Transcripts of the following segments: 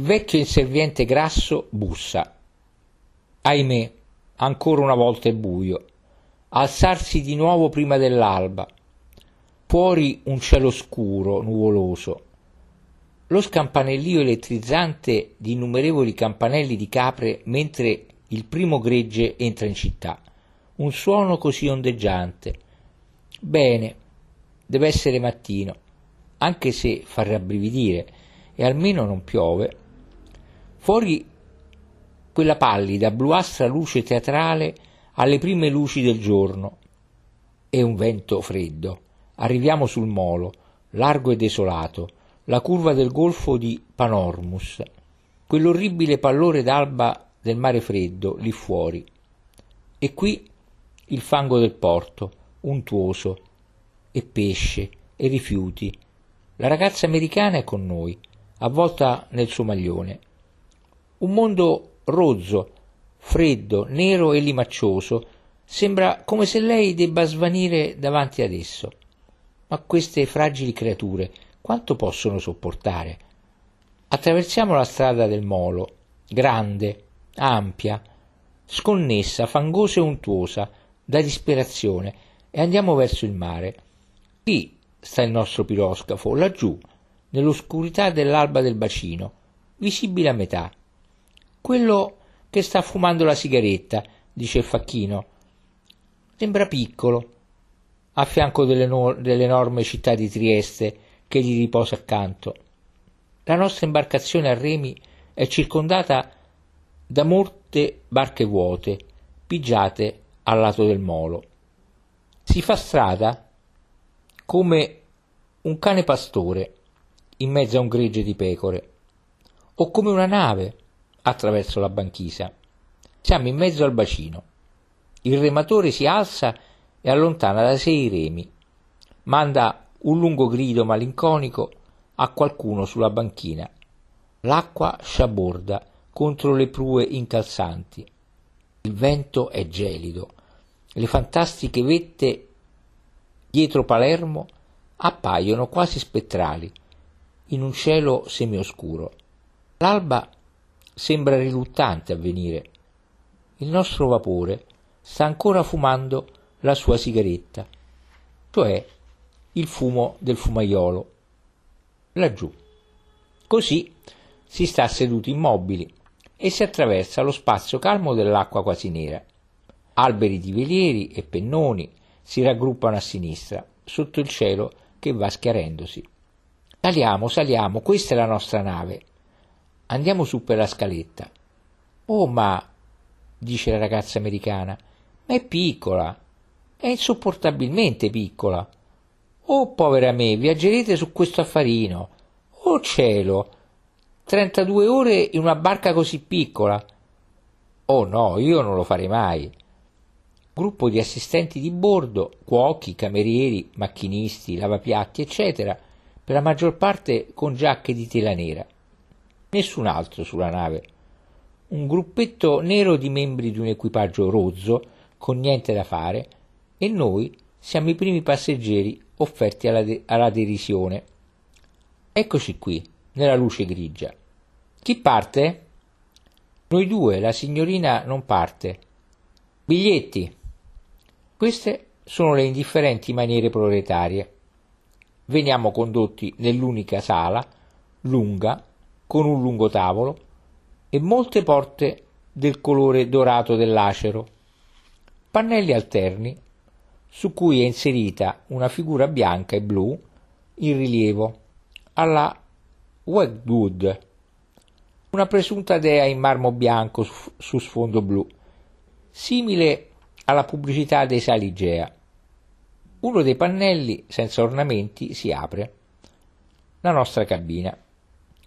Vecchio inserviente grasso bussa. Ahimè, ancora una volta è buio. Alzarsi di nuovo prima dell'alba. Fuori un cielo scuro, nuvoloso. Lo scampanellio elettrizzante di innumerevoli campanelli di capre mentre il primo gregge entra in città. Un suono così ondeggiante. Bene, deve essere mattino, anche se fa rabbrividire e almeno non piove. Fuori quella pallida, bluastra luce teatrale alle prime luci del giorno. E un vento freddo. Arriviamo sul molo, largo e desolato, la curva del golfo di Panormus, quell'orribile pallore d'alba del mare freddo lì fuori. E qui il fango del porto, untuoso, e pesce, e rifiuti. La ragazza americana è con noi, avvolta nel suo maglione un mondo rozzo, freddo, nero e limaccioso, sembra come se lei debba svanire davanti ad esso. Ma queste fragili creature quanto possono sopportare? Attraversiamo la strada del molo, grande, ampia, sconnessa, fangosa e untuosa, da disperazione, e andiamo verso il mare. Qui sta il nostro piroscafo, laggiù, nell'oscurità dell'alba del bacino, visibile a metà quello che sta fumando la sigaretta, dice il facchino. Sembra piccolo, a fianco dell'enorme città di Trieste che gli riposa accanto. La nostra imbarcazione a remi è circondata da molte barche vuote, pigiate al lato del molo. Si fa strada come un cane pastore in mezzo a un gregge di pecore, o come una nave attraverso la banchisa. Siamo in mezzo al bacino. Il rematore si alza e allontana da sé i remi. Manda un lungo grido malinconico a qualcuno sulla banchina. L'acqua sciaborda contro le prue incalzanti. Il vento è gelido. Le fantastiche vette dietro Palermo appaiono quasi spettrali in un cielo semioscuro. L'alba sembra riluttante a venire. Il nostro vapore sta ancora fumando la sua sigaretta, cioè il fumo del fumaiolo, laggiù. Così si sta seduti immobili e si attraversa lo spazio calmo dell'acqua quasi nera. Alberi di velieri e pennoni si raggruppano a sinistra, sotto il cielo che va schiarendosi. Saliamo, saliamo, questa è la nostra nave. Andiamo su per la scaletta. Oh, ma, dice la ragazza americana, ma è piccola, è insopportabilmente piccola. Oh, povera me, viaggerete su questo affarino. Oh cielo, 32 ore in una barca così piccola. Oh no, io non lo farei mai. Gruppo di assistenti di bordo, cuochi, camerieri, macchinisti, lavapiatti, eccetera, per la maggior parte con giacche di tela nera nessun altro sulla nave. Un gruppetto nero di membri di un equipaggio rozzo, con niente da fare, e noi siamo i primi passeggeri offerti alla, de- alla derisione. Eccoci qui, nella luce grigia. Chi parte? Noi due, la signorina non parte. Biglietti. Queste sono le indifferenti maniere proletarie. Veniamo condotti nell'unica sala, lunga, con un lungo tavolo e molte porte del colore dorato dell'acero, pannelli alterni su cui è inserita una figura bianca e blu in rilievo alla Wedgwood, una presunta dea in marmo bianco su sfondo blu, simile alla pubblicità dei Saligea. Uno dei pannelli senza ornamenti si apre. La nostra cabina.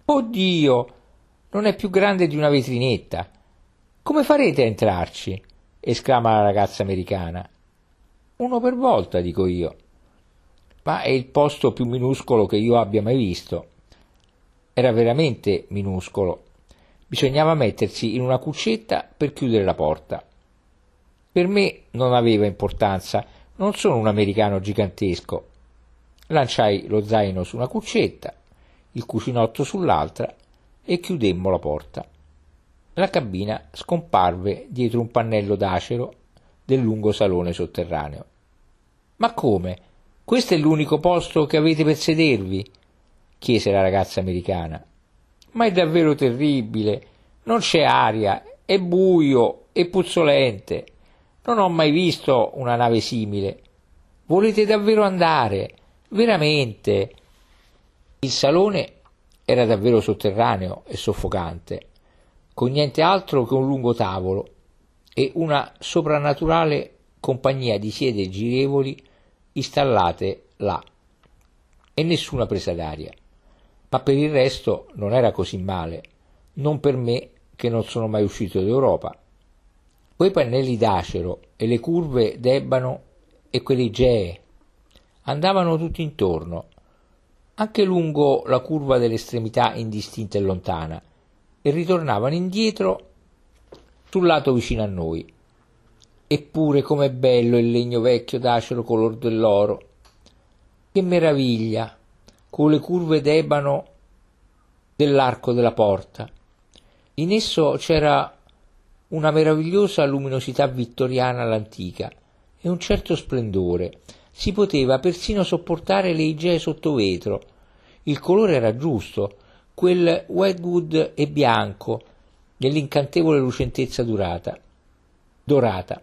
Oddio, non è più grande di una vetrinetta. Come farete a entrarci? esclama la ragazza americana. Uno per volta, dico io. Ma è il posto più minuscolo che io abbia mai visto. Era veramente minuscolo. Bisognava mettersi in una cuccetta per chiudere la porta. Per me non aveva importanza, non sono un americano gigantesco. Lanciai lo zaino su una cuccetta il cucinotto sull'altra e chiudemmo la porta. La cabina scomparve dietro un pannello d'acero del lungo salone sotterraneo. Ma come? Questo è l'unico posto che avete per sedervi? chiese la ragazza americana. Ma è davvero terribile. Non c'è aria, è buio e puzzolente. Non ho mai visto una nave simile. Volete davvero andare? Veramente? Il salone era davvero sotterraneo e soffocante, con niente altro che un lungo tavolo e una soprannaturale compagnia di siede girevoli installate là e nessuna presa d'aria. Ma per il resto non era così male, non per me che non sono mai uscito d'Europa. Quei pannelli d'acero e le curve d'ebano e quelle igee andavano tutti intorno, anche lungo la curva dell'estremità indistinta e lontana, e ritornavano indietro sul lato vicino a noi. Eppure com'è bello il legno vecchio d'acero color dell'oro. Che meraviglia, con le curve d'ebano dell'arco della porta. In esso c'era una meravigliosa luminosità vittoriana all'antica e un certo splendore. Si poteva persino sopportare le igee sotto vetro. Il colore era giusto, quel Wedgwood e bianco, nell'incantevole lucentezza durata, dorata.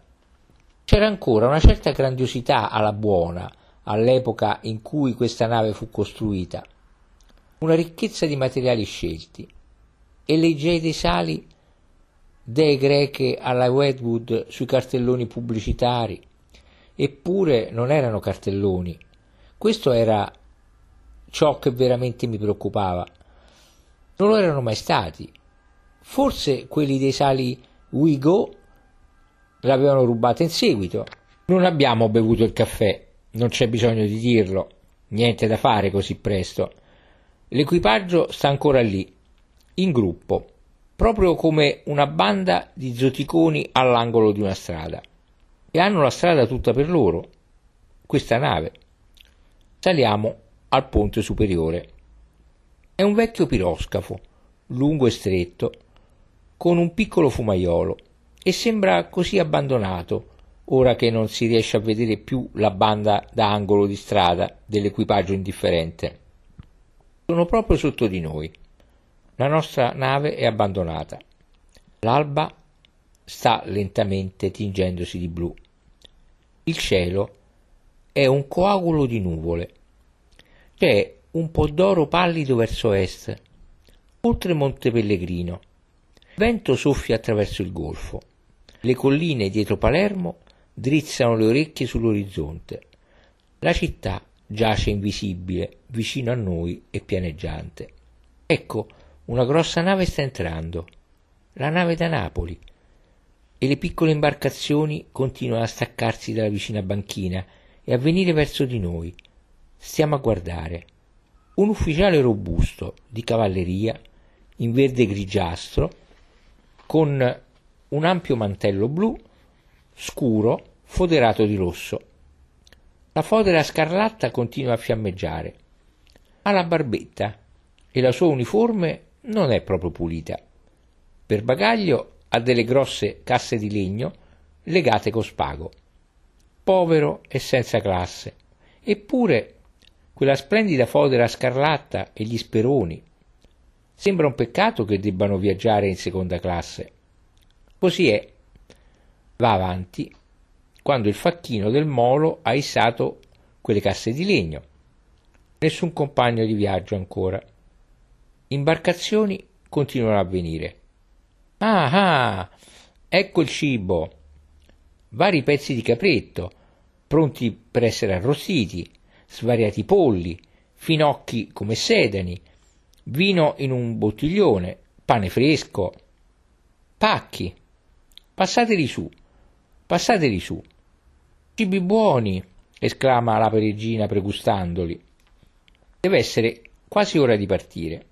C'era ancora una certa grandiosità alla buona all'epoca in cui questa nave fu costruita, una ricchezza di materiali scelti, e le igee dei sali dee greche alla Wedgwood sui cartelloni pubblicitari, eppure non erano cartelloni. Questo era ciò che veramente mi preoccupava. Non lo erano mai stati. Forse quelli dei sali Wigo l'avevano rubata in seguito. Non abbiamo bevuto il caffè, non c'è bisogno di dirlo, niente da fare così presto. L'equipaggio sta ancora lì, in gruppo, proprio come una banda di zoticoni all'angolo di una strada. E hanno la strada tutta per loro, questa nave. Saliamo al ponte superiore. È un vecchio piroscafo, lungo e stretto, con un piccolo fumaiolo, e sembra così abbandonato, ora che non si riesce a vedere più la banda da angolo di strada dell'equipaggio indifferente. Sono proprio sotto di noi. La nostra nave è abbandonata. L'alba sta lentamente tingendosi di blu. Il cielo è un coagulo di nuvole. C'è un po' d'oro pallido verso est, oltre Monte Pellegrino. Il vento soffia attraverso il golfo. Le colline dietro Palermo drizzano le orecchie sull'orizzonte. La città giace invisibile vicino a noi e pianeggiante. Ecco una grossa nave sta entrando, la nave da Napoli, e le piccole imbarcazioni continuano a staccarsi dalla vicina banchina e a venire verso di noi. Stiamo a guardare. Un ufficiale robusto di cavalleria, in verde grigiastro, con un ampio mantello blu, scuro, foderato di rosso. La fodera scarlatta continua a fiammeggiare. Ha la barbetta e la sua uniforme non è proprio pulita. Per bagaglio ha delle grosse casse di legno legate con spago. Povero e senza classe. Eppure quella splendida fodera scarlatta e gli speroni. Sembra un peccato che debbano viaggiare in seconda classe. Così è. Va avanti quando il facchino del molo ha issato quelle casse di legno. Nessun compagno di viaggio ancora. Imbarcazioni continuano a venire. Ah ah, ecco il cibo. Vari pezzi di capretto, pronti per essere arrostiti, svariati polli, finocchi come sedani, vino in un bottiglione, pane fresco, pacchi. Passateli su, passateli su. Cibi buoni, esclama la peregrina pregustandoli. Deve essere quasi ora di partire.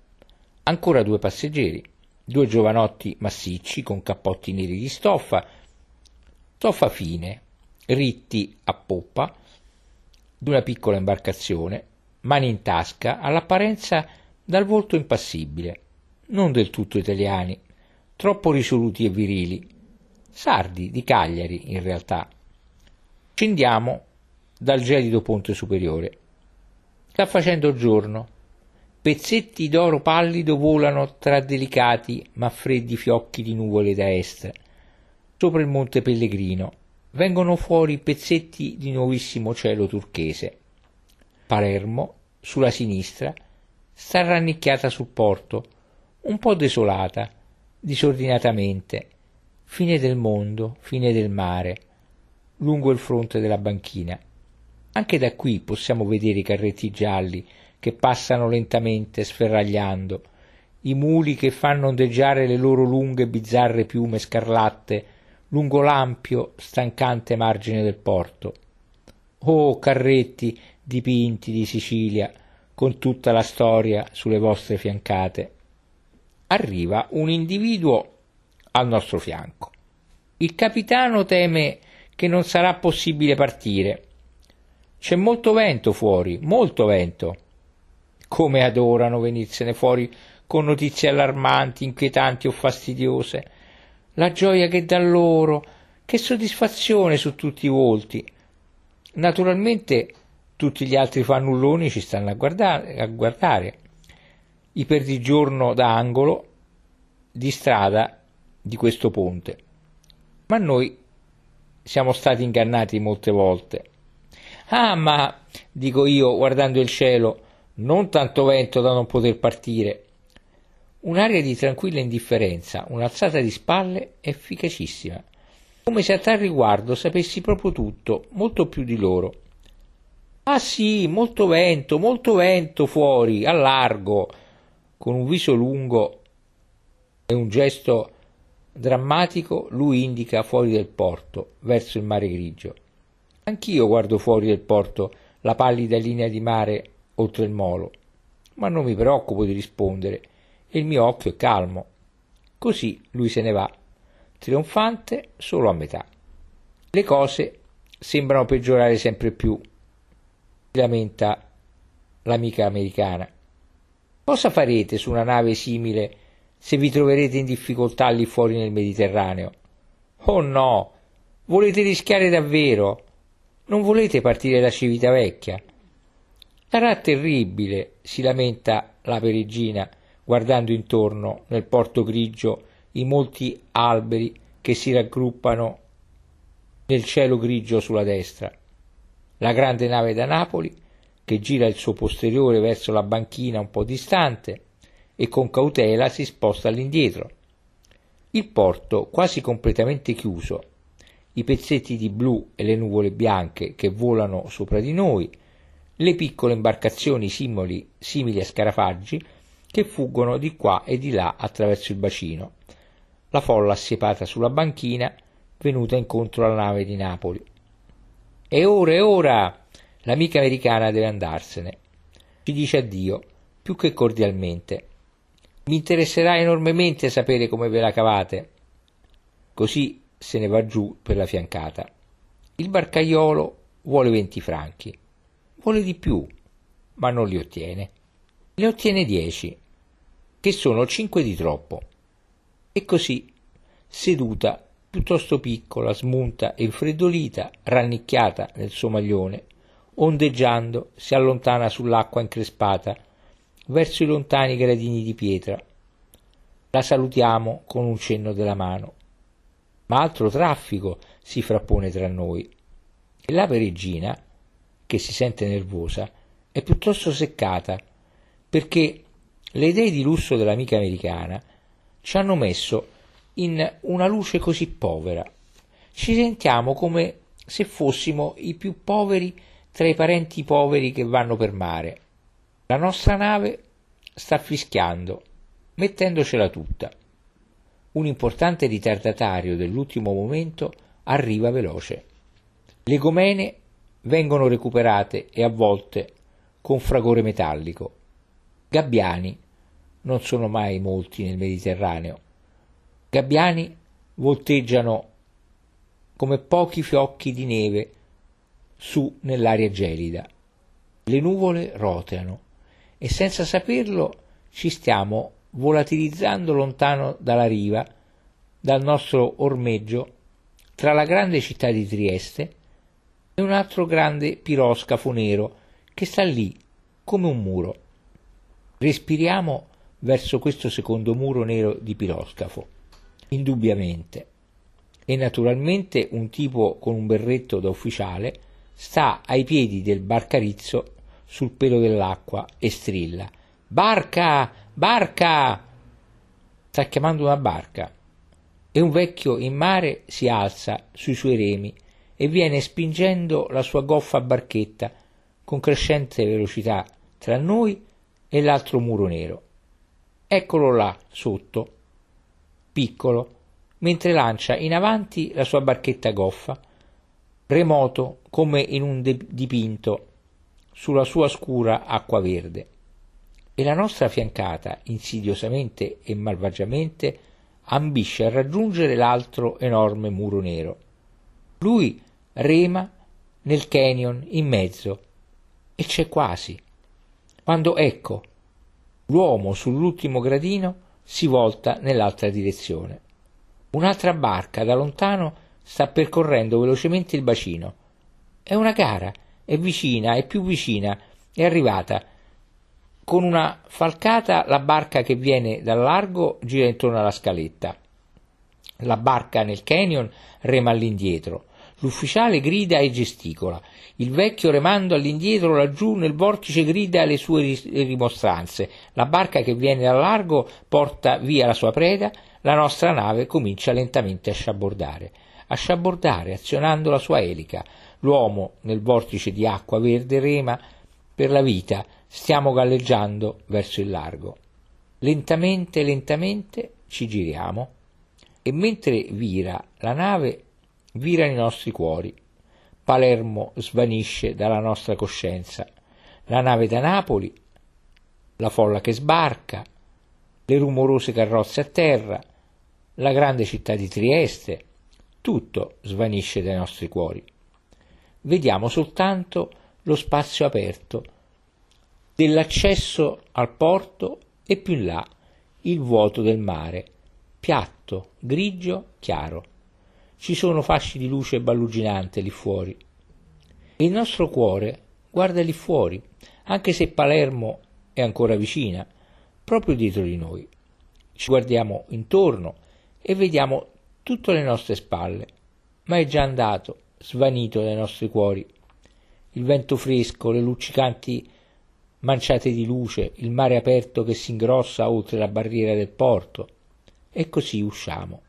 Ancora due passeggeri, due giovanotti massicci con cappotti neri di stoffa, stoffa fine, ritti a poppa di una piccola imbarcazione, mani in tasca, all'apparenza dal volto impassibile. non del tutto italiani, troppo risoluti e virili, sardi di Cagliari in realtà. Scendiamo dal gelido ponte superiore. Sta facendo giorno. Pezzetti d'oro pallido volano tra delicati ma freddi fiocchi di nuvole da est. Sopra il monte Pellegrino vengono fuori pezzetti di nuovissimo cielo turchese. Palermo, sulla sinistra, sta rannicchiata sul porto, un po' desolata, disordinatamente, fine del mondo, fine del mare, lungo il fronte della banchina. Anche da qui possiamo vedere i carretti gialli che passano lentamente sferragliando, i muli che fanno ondeggiare le loro lunghe bizzarre piume scarlatte lungo l'ampio, stancante margine del porto. Oh carretti dipinti di Sicilia, con tutta la storia sulle vostre fiancate. Arriva un individuo al nostro fianco. Il capitano teme che non sarà possibile partire c'è molto vento fuori, molto vento. Come adorano venirsene fuori con notizie allarmanti, inquietanti o fastidiose. La gioia che dà loro, che soddisfazione su tutti i volti. Naturalmente tutti gli altri fannulloni ci stanno a guardare, a guardare. I perdigiorno da angolo di strada di questo ponte. Ma noi siamo stati ingannati molte volte Ah, ma, dico io, guardando il cielo, non tanto vento da non poter partire. Un'aria di tranquilla indifferenza, un'alzata di spalle efficacissima, come se a tal riguardo sapessi proprio tutto, molto più di loro. Ah sì, molto vento, molto vento fuori, a largo, con un viso lungo e un gesto drammatico, lui indica fuori del porto, verso il mare grigio. Anch'io guardo fuori del porto la pallida linea di mare oltre il molo, ma non mi preoccupo di rispondere e il mio occhio è calmo. Così lui se ne va, trionfante solo a metà. Le cose sembrano peggiorare sempre più, lamenta l'amica americana. Cosa farete su una nave simile se vi troverete in difficoltà lì fuori nel Mediterraneo? Oh no! Volete rischiare davvero? Non volete partire da Civitavecchia? Sarà terribile, si lamenta la peregina, guardando intorno nel porto grigio i molti alberi che si raggruppano nel cielo grigio sulla destra. La grande nave da Napoli, che gira il suo posteriore verso la banchina un po' distante e con cautela si sposta all'indietro. Il porto quasi completamente chiuso i pezzetti di blu e le nuvole bianche che volano sopra di noi, le piccole imbarcazioni simili, simili a scarafaggi che fuggono di qua e di là attraverso il bacino, la folla assiepata sulla banchina venuta incontro alla nave di Napoli. E ora, e ora! L'amica americana deve andarsene. Ci dice addio, più che cordialmente. Mi interesserà enormemente sapere come ve la cavate. Così se ne va giù per la fiancata. Il barcaiolo vuole 20 franchi, vuole di più, ma non li ottiene. Ne ottiene 10, che sono 5 di troppo. E così, seduta, piuttosto piccola, smunta e infreddolita, rannicchiata nel suo maglione, ondeggiando, si allontana sull'acqua increspata, verso i lontani gradini di pietra. La salutiamo con un cenno della mano ma altro traffico si frappone tra noi. E la peregina, che si sente nervosa, è piuttosto seccata, perché le idee di lusso dell'amica americana ci hanno messo in una luce così povera. Ci sentiamo come se fossimo i più poveri tra i parenti poveri che vanno per mare. La nostra nave sta fischiando, mettendocela tutta un importante ritardatario dell'ultimo momento arriva veloce. Le gomene vengono recuperate e avvolte con fragore metallico. Gabbiani non sono mai molti nel Mediterraneo. Gabbiani volteggiano come pochi fiocchi di neve su nell'aria gelida. Le nuvole roteano e senza saperlo ci stiamo volatilizzando lontano dalla riva, dal nostro ormeggio, tra la grande città di Trieste e un altro grande piroscafo nero che sta lì come un muro. Respiriamo verso questo secondo muro nero di piroscafo, indubbiamente. E naturalmente un tipo con un berretto da ufficiale sta ai piedi del barcarizzo sul pelo dell'acqua e strilla. Barca! Barca! Sta chiamando una barca. E un vecchio in mare si alza sui suoi remi e viene spingendo la sua goffa barchetta con crescente velocità tra noi e l'altro muro nero. Eccolo là, sotto, piccolo, mentre lancia in avanti la sua barchetta goffa, remoto come in un dipinto sulla sua scura acqua verde. E la nostra fiancata, insidiosamente e malvagiamente, ambisce a raggiungere l'altro enorme muro nero. Lui rema nel canyon in mezzo e c'è quasi. Quando ecco, L'uomo sull'ultimo gradino si volta nell'altra direzione. Un'altra barca da lontano sta percorrendo velocemente il bacino. È una gara, è vicina, è più vicina, è arrivata. Con una falcata la barca che viene dal largo gira intorno alla scaletta. La barca nel canyon rema all'indietro. L'ufficiale grida e gesticola. Il vecchio remando all'indietro laggiù nel vortice grida le sue rimostranze. La barca che viene dal largo porta via la sua preda. La nostra nave comincia lentamente a sciabordare. A sciabordare azionando la sua elica. L'uomo nel vortice di acqua verde rema per la vita. Stiamo galleggiando verso il largo. Lentamente, lentamente ci giriamo e mentre vira la nave virano i nostri cuori. Palermo svanisce dalla nostra coscienza. La nave da Napoli, la folla che sbarca, le rumorose carrozze a terra, la grande città di Trieste, tutto svanisce dai nostri cuori. Vediamo soltanto lo spazio aperto dell'accesso al porto e più in là il vuoto del mare, piatto, grigio, chiaro. Ci sono fasci di luce balluginante lì fuori. E il nostro cuore guarda lì fuori, anche se Palermo è ancora vicina, proprio dietro di noi. Ci guardiamo intorno e vediamo tutto alle nostre spalle, ma è già andato, svanito dai nostri cuori. Il vento fresco, le luccicanti manciate di luce, il mare aperto che si ingrossa oltre la barriera del porto. E così usciamo.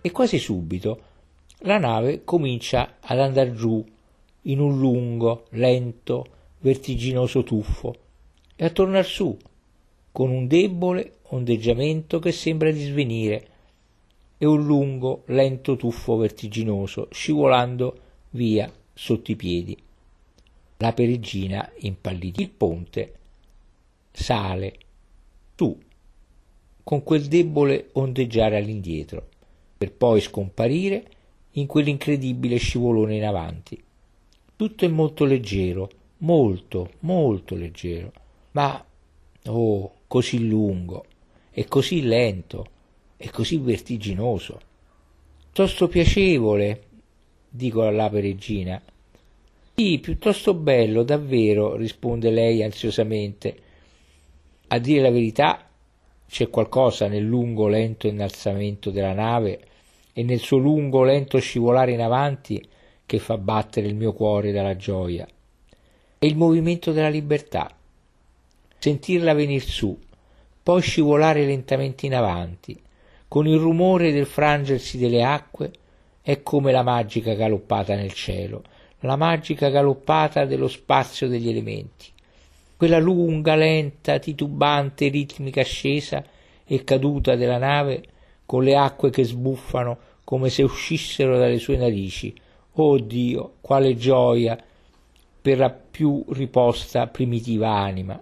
E quasi subito la nave comincia ad andar giù in un lungo, lento, vertiginoso tuffo e a tornar su con un debole ondeggiamento che sembra di svenire e un lungo, lento tuffo vertiginoso scivolando via sotto i piedi. La peregrina impallidì il ponte sale su con quel debole ondeggiare all'indietro per poi scomparire in quell'incredibile scivolone in avanti. Tutto è molto leggero, molto, molto leggero, ma oh, così lungo, e così lento, e così vertiginoso. Piuttosto piacevole, dico alla peregrina. Sì, piuttosto bello, davvero, risponde lei ansiosamente. A dire la verità, c'è qualcosa nel lungo, lento innalzamento della nave e nel suo lungo lento scivolare in avanti che fa battere il mio cuore dalla gioia. È il movimento della libertà. Sentirla venir su, poi scivolare lentamente in avanti, con il rumore del frangersi delle acque, è come la magica galoppata nel cielo, la magica galoppata dello spazio degli elementi. Quella lunga, lenta, titubante, ritmica ascesa e caduta della nave con le acque che sbuffano come se uscissero dalle sue narici. Oh Dio, quale gioia per la più riposta primitiva anima.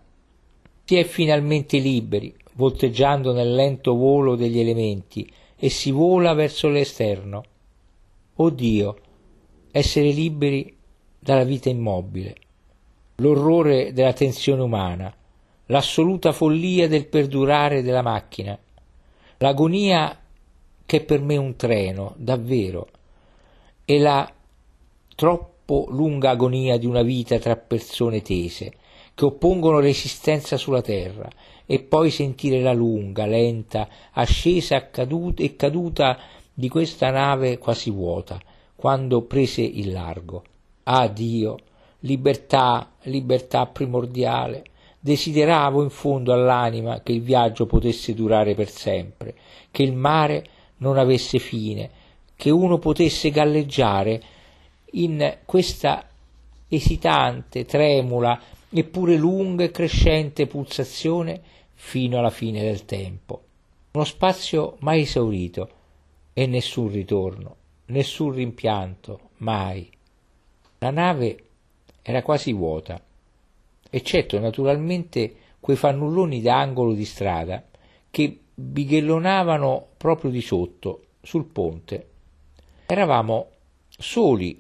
Si è finalmente liberi, volteggiando nel lento volo degli elementi, e si vola verso l'esterno. Oh Dio, essere liberi dalla vita immobile, l'orrore della tensione umana, l'assoluta follia del perdurare della macchina, l'agonia che è per me un treno, davvero, e la troppo lunga agonia di una vita tra persone tese, che oppongono resistenza sulla terra, e poi sentire la lunga, lenta, ascesa e caduta di questa nave quasi vuota, quando prese il largo. Ah Dio, libertà, libertà primordiale. Desideravo in fondo all'anima che il viaggio potesse durare per sempre, che il mare non avesse fine, che uno potesse galleggiare in questa esitante, tremula, eppure lunga e crescente pulsazione fino alla fine del tempo. Uno spazio mai esaurito e nessun ritorno, nessun rimpianto, mai. La nave era quasi vuota, eccetto naturalmente quei fannulloni d'angolo di strada che bighellonavano proprio di sotto, sul ponte. Eravamo soli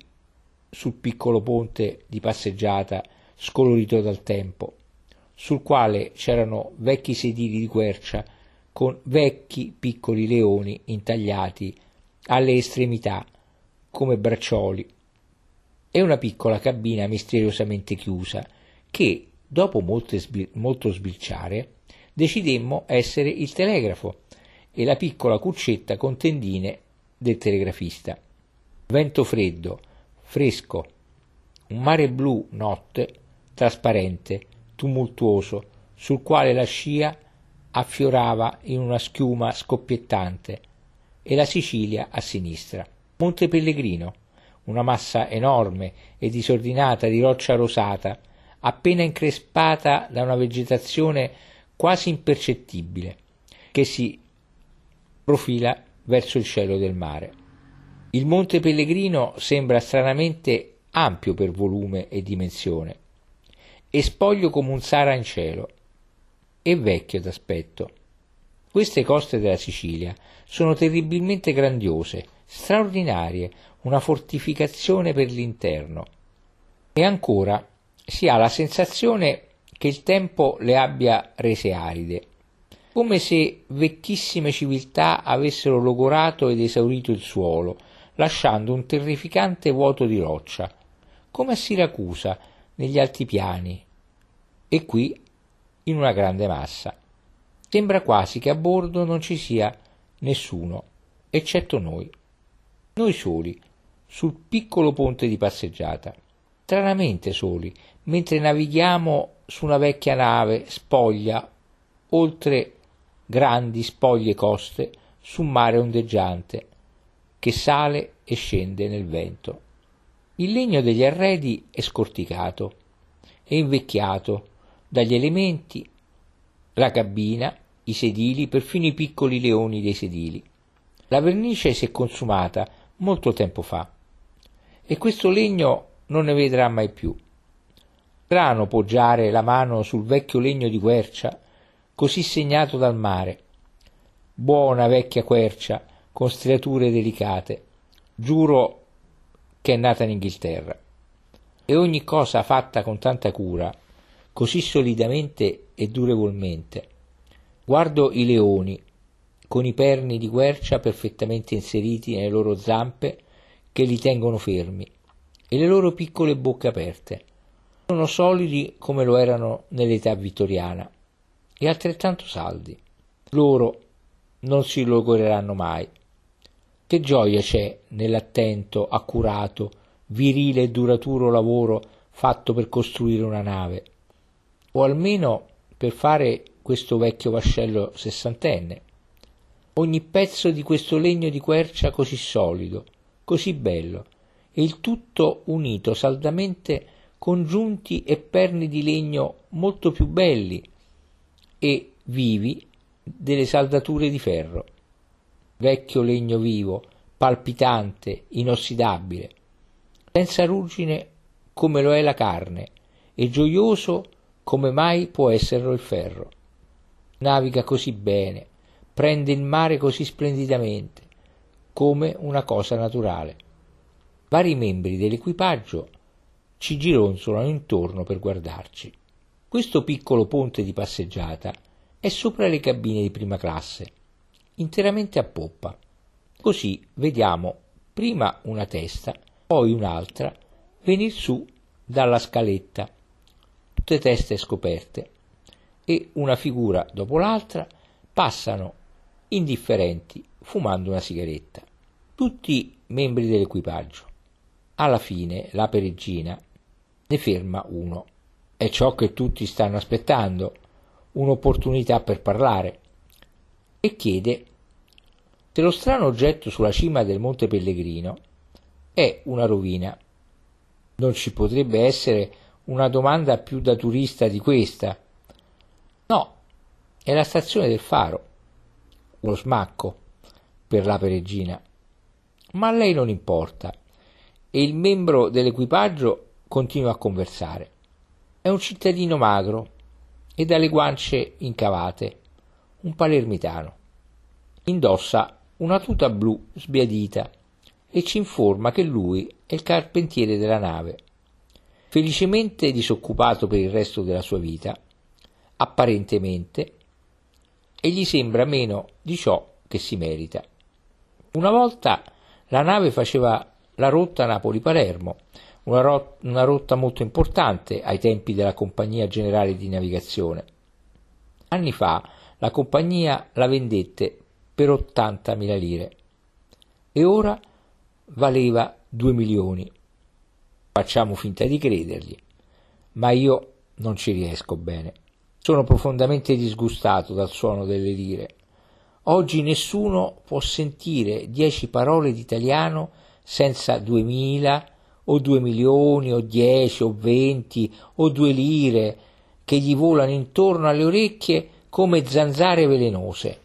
sul piccolo ponte di passeggiata scolorito dal tempo, sul quale c'erano vecchi sedili di quercia con vecchi piccoli leoni intagliati alle estremità come braccioli e una piccola cabina misteriosamente chiusa che, dopo sbil- molto sbilciare, decidemmo essere il telegrafo e la piccola cuccetta con tendine del telegrafista. Vento freddo, fresco, un mare blu notte, trasparente, tumultuoso, sul quale la scia affiorava in una schiuma scoppiettante, e la Sicilia a sinistra. Monte Pellegrino, una massa enorme e disordinata di roccia rosata, appena increspata da una vegetazione quasi impercettibile, che si profila verso il cielo del mare. Il Monte Pellegrino sembra stranamente ampio per volume e dimensione, e spoglio come un Sara in cielo, e vecchio d'aspetto. Queste coste della Sicilia sono terribilmente grandiose, straordinarie, una fortificazione per l'interno. E ancora si ha la sensazione che il tempo le abbia rese aride, come se vecchissime civiltà avessero logorato ed esaurito il suolo, lasciando un terrificante vuoto di roccia, come a Siracusa negli altipiani, e qui in una grande massa. Sembra quasi che a bordo non ci sia nessuno, eccetto noi. Noi soli, sul piccolo ponte di passeggiata, stranamente soli, mentre navighiamo su una vecchia nave spoglia oltre grandi spoglie coste su mare ondeggiante che sale e scende nel vento. Il legno degli arredi è scorticato e invecchiato dagli elementi, la cabina, i sedili, perfino i piccoli leoni dei sedili. La vernice si è consumata molto tempo fa e questo legno non ne vedrà mai più. Strano poggiare la mano sul vecchio legno di quercia, così segnato dal mare. Buona vecchia quercia, con striature delicate. Giuro che è nata in Inghilterra. E ogni cosa fatta con tanta cura, così solidamente e durevolmente. Guardo i leoni, con i perni di quercia perfettamente inseriti nelle loro zampe che li tengono fermi e le loro piccole bocche aperte. Sono solidi come lo erano nell'età vittoriana e altrettanto saldi. Loro non si logoreranno mai. Che gioia c'è nell'attento, accurato, virile e duraturo lavoro fatto per costruire una nave, o almeno per fare questo vecchio vascello sessantenne. Ogni pezzo di questo legno di quercia così solido, così bello, e il tutto unito saldamente con giunti e perni di legno molto più belli e vivi delle saldature di ferro. Vecchio legno vivo, palpitante, inossidabile, senza ruggine come lo è la carne, e gioioso come mai può esserlo il ferro. Naviga così bene, prende il mare così splendidamente, come una cosa naturale. Vari membri dell'equipaggio ci gironzolano intorno per guardarci. Questo piccolo ponte di passeggiata è sopra le cabine di prima classe, interamente a poppa. Così vediamo prima una testa, poi un'altra, venir su dalla scaletta, tutte teste scoperte, e una figura dopo l'altra passano indifferenti fumando una sigaretta. Tutti membri dell'equipaggio. Alla fine la peregrina ne ferma uno. È ciò che tutti stanno aspettando, un'opportunità per parlare, e chiede se lo strano oggetto sulla cima del Monte Pellegrino è una rovina. Non ci potrebbe essere una domanda più da turista di questa. No, è la stazione del faro, uno smacco per la peregrina. Ma a lei non importa e il membro dell'equipaggio continua a conversare. È un cittadino magro e dalle guance incavate, un palermitano. Indossa una tuta blu sbiadita e ci informa che lui è il carpentiere della nave. Felicemente disoccupato per il resto della sua vita, apparentemente, e gli sembra meno di ciò che si merita. Una volta la nave faceva la rotta Napoli-Palermo, una, rot- una rotta molto importante ai tempi della Compagnia Generale di Navigazione. Anni fa la compagnia la vendette per 80.000 lire e ora valeva 2 milioni. Facciamo finta di credergli, ma io non ci riesco bene. Sono profondamente disgustato dal suono delle lire. Oggi nessuno può sentire dieci parole d'italiano senza 2000 o due milioni o dieci o venti o due lire che gli volano intorno alle orecchie come zanzare velenose.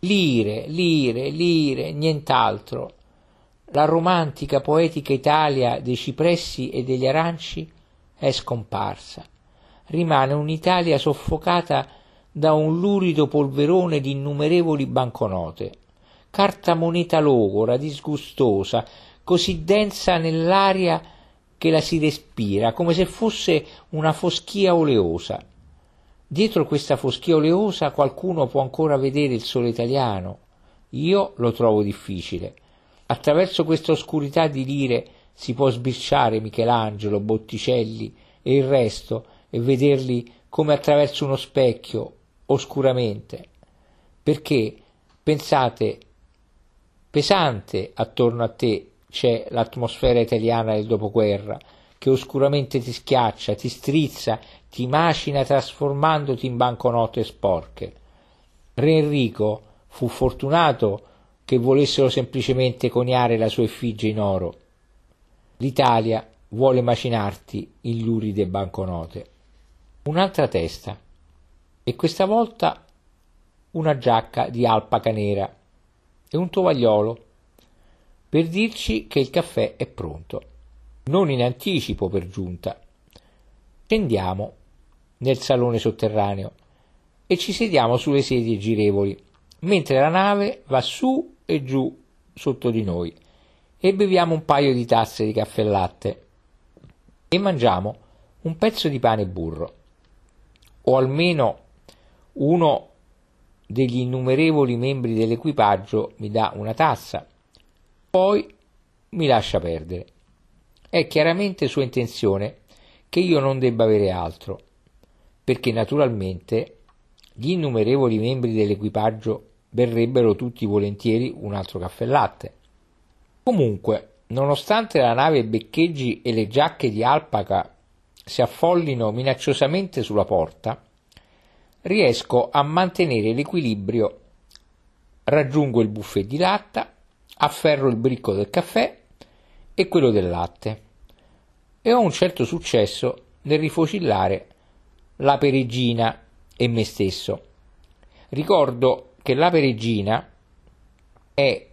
Lire, lire, lire, nient'altro. La romantica poetica Italia dei cipressi e degli aranci è scomparsa. Rimane un'Italia soffocata da un lurido polverone di innumerevoli banconote, carta moneta logora, disgustosa, così densa nell'aria che la si respira, come se fosse una foschia oleosa. Dietro questa foschia oleosa qualcuno può ancora vedere il sole italiano. Io lo trovo difficile. Attraverso questa oscurità di lire si può sbirciare Michelangelo, Botticelli e il resto e vederli come attraverso uno specchio, oscuramente. Perché, pensate, pesante attorno a te c'è l'atmosfera italiana del dopoguerra, che oscuramente ti schiaccia, ti strizza, ti macina trasformandoti in banconote sporche. Re Enrico fu fortunato che volessero semplicemente coniare la sua effigie in oro. L'Italia vuole macinarti in luride banconote. Un'altra testa, e questa volta una giacca di alpaca nera e un tovagliolo per dirci che il caffè è pronto, non in anticipo per giunta. Scendiamo nel salone sotterraneo e ci sediamo sulle sedie girevoli, mentre la nave va su e giù sotto di noi e beviamo un paio di tazze di caffè latte e mangiamo un pezzo di pane e burro, o almeno uno degli innumerevoli membri dell'equipaggio mi dà una tazza poi mi lascia perdere. È chiaramente sua intenzione che io non debba avere altro, perché naturalmente gli innumerevoli membri dell'equipaggio berrebbero tutti volentieri un altro caffè latte. Comunque, nonostante la nave beccheggi e le giacche di alpaca si affollino minacciosamente sulla porta, riesco a mantenere l'equilibrio, raggiungo il buffet di latta afferro il bricco del caffè e quello del latte e ho un certo successo nel rifocillare la peregina e me stesso. Ricordo che la peregina è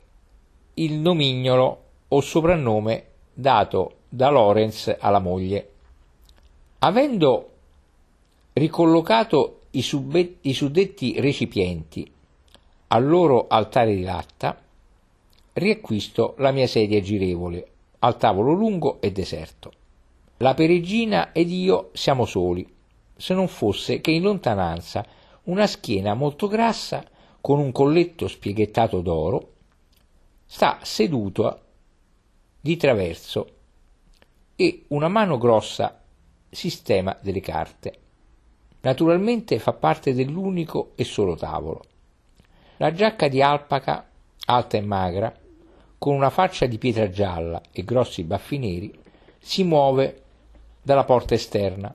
il nomignolo o soprannome dato da Lorenz alla moglie. Avendo ricollocato i, suddetti recipienti al loro altare di latta, riacquisto la mia sedia girevole, al tavolo lungo e deserto. La peregina ed io siamo soli. se non fosse che in lontananza una schiena molto grassa con un colletto spieghettato d'oro sta seduto di traverso e una mano grossa sistema delle carte. Naturalmente fa parte dell'unico e solo tavolo. La giacca di alpaca, alta e magra, con una faccia di pietra gialla e grossi baffi neri, si muove dalla porta esterna,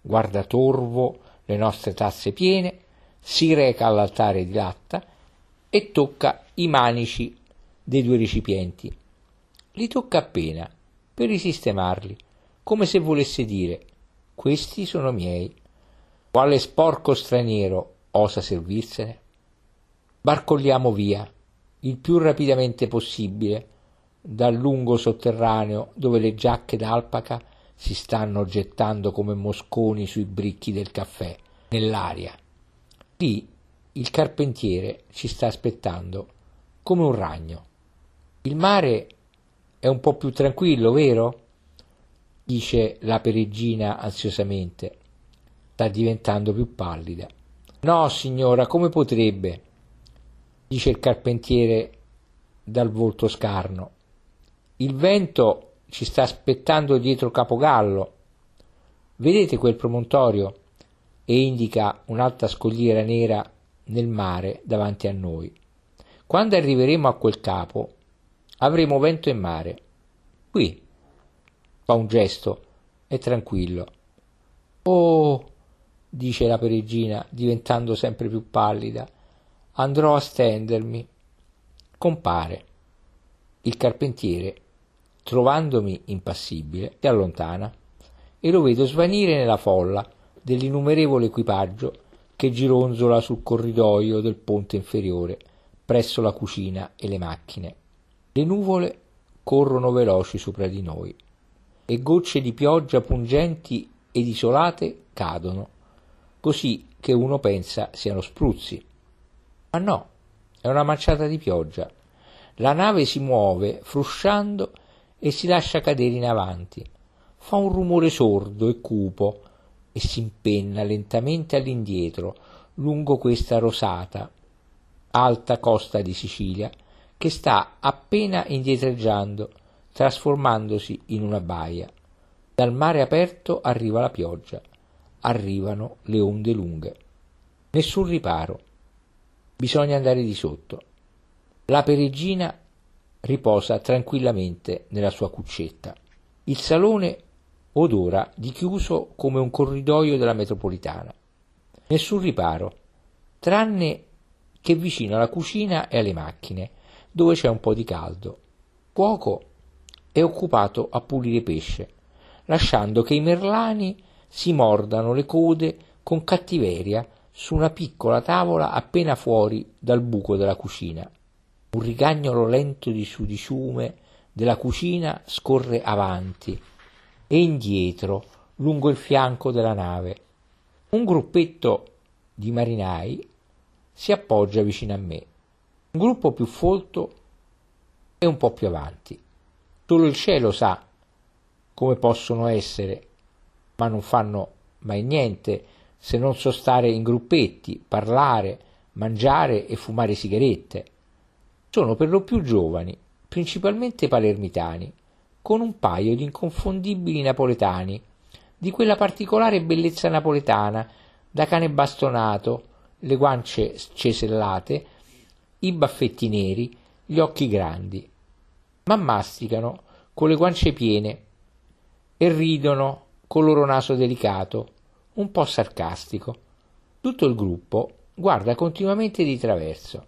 guarda torvo le nostre tazze piene, si reca all'altare di latta e tocca i manici dei due recipienti. Li tocca appena per risistemarli, come se volesse dire questi sono miei. Quale sporco straniero osa servirsene? Barcolliamo via, il più rapidamente possibile, dal lungo sotterraneo dove le giacche d'alpaca si stanno gettando come mosconi sui bricchi del caffè, nell'aria. Lì il carpentiere ci sta aspettando come un ragno. Il mare è un po' più tranquillo, vero? dice la peregrina ansiosamente. Sta diventando più pallida. No, signora, come potrebbe? Dice il carpentiere dal volto scarno. Il vento ci sta aspettando dietro Capogallo. Vedete quel promontorio? E indica un'alta scogliera nera nel mare davanti a noi. Quando arriveremo a quel capo, avremo vento e mare. Qui. Fa un gesto, è tranquillo. Oh, dice la peregrina, diventando sempre più pallida, andrò a stendermi. Compare. Il carpentiere, trovandomi impassibile, si allontana e lo vedo svanire nella folla dell'innumerevole equipaggio che gironzola sul corridoio del ponte inferiore, presso la cucina e le macchine. Le nuvole corrono veloci sopra di noi e gocce di pioggia pungenti ed isolate cadono, così che uno pensa siano spruzzi. Ma no, è una manciata di pioggia. La nave si muove frusciando e si lascia cadere in avanti. Fa un rumore sordo e cupo e si impenna lentamente all'indietro lungo questa rosata, alta costa di Sicilia, che sta appena indietreggiando, trasformandosi in una baia. Dal mare aperto arriva la pioggia, arrivano le onde lunghe. Nessun riparo, bisogna andare di sotto. La peregrina riposa tranquillamente nella sua cuccetta. Il salone odora di chiuso come un corridoio della metropolitana. Nessun riparo, tranne che vicino alla cucina e alle macchine, dove c'è un po' di caldo. Cuoco è occupato a pulire pesce, lasciando che i merlani si mordano le code con cattiveria su una piccola tavola appena fuori dal buco della cucina. Un rigagnolo lento di sudiciume della cucina scorre avanti e indietro lungo il fianco della nave. Un gruppetto di marinai si appoggia vicino a me. Un gruppo più folto e un po' più avanti. Solo il cielo sa come possono essere, ma non fanno mai niente se non so stare in gruppetti, parlare, mangiare e fumare sigarette. Sono per lo più giovani, principalmente palermitani, con un paio di inconfondibili napoletani, di quella particolare bellezza napoletana, da cane bastonato, le guance cesellate, i baffetti neri, gli occhi grandi, ma masticano con le guance piene e ridono col loro naso delicato, un po' sarcastico. Tutto il gruppo guarda continuamente di traverso.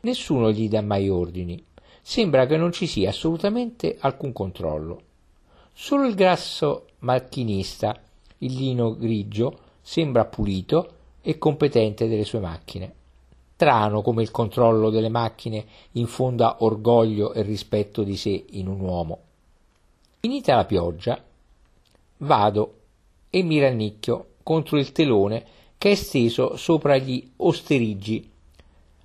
Nessuno gli dà mai ordini. Sembra che non ci sia assolutamente alcun controllo. Solo il grasso macchinista, il lino grigio, sembra pulito e competente delle sue macchine. Strano come il controllo delle macchine infonda orgoglio e rispetto di sé in un uomo. Finita la pioggia, vado e mi rannicchio contro il telone che è steso sopra gli osterigi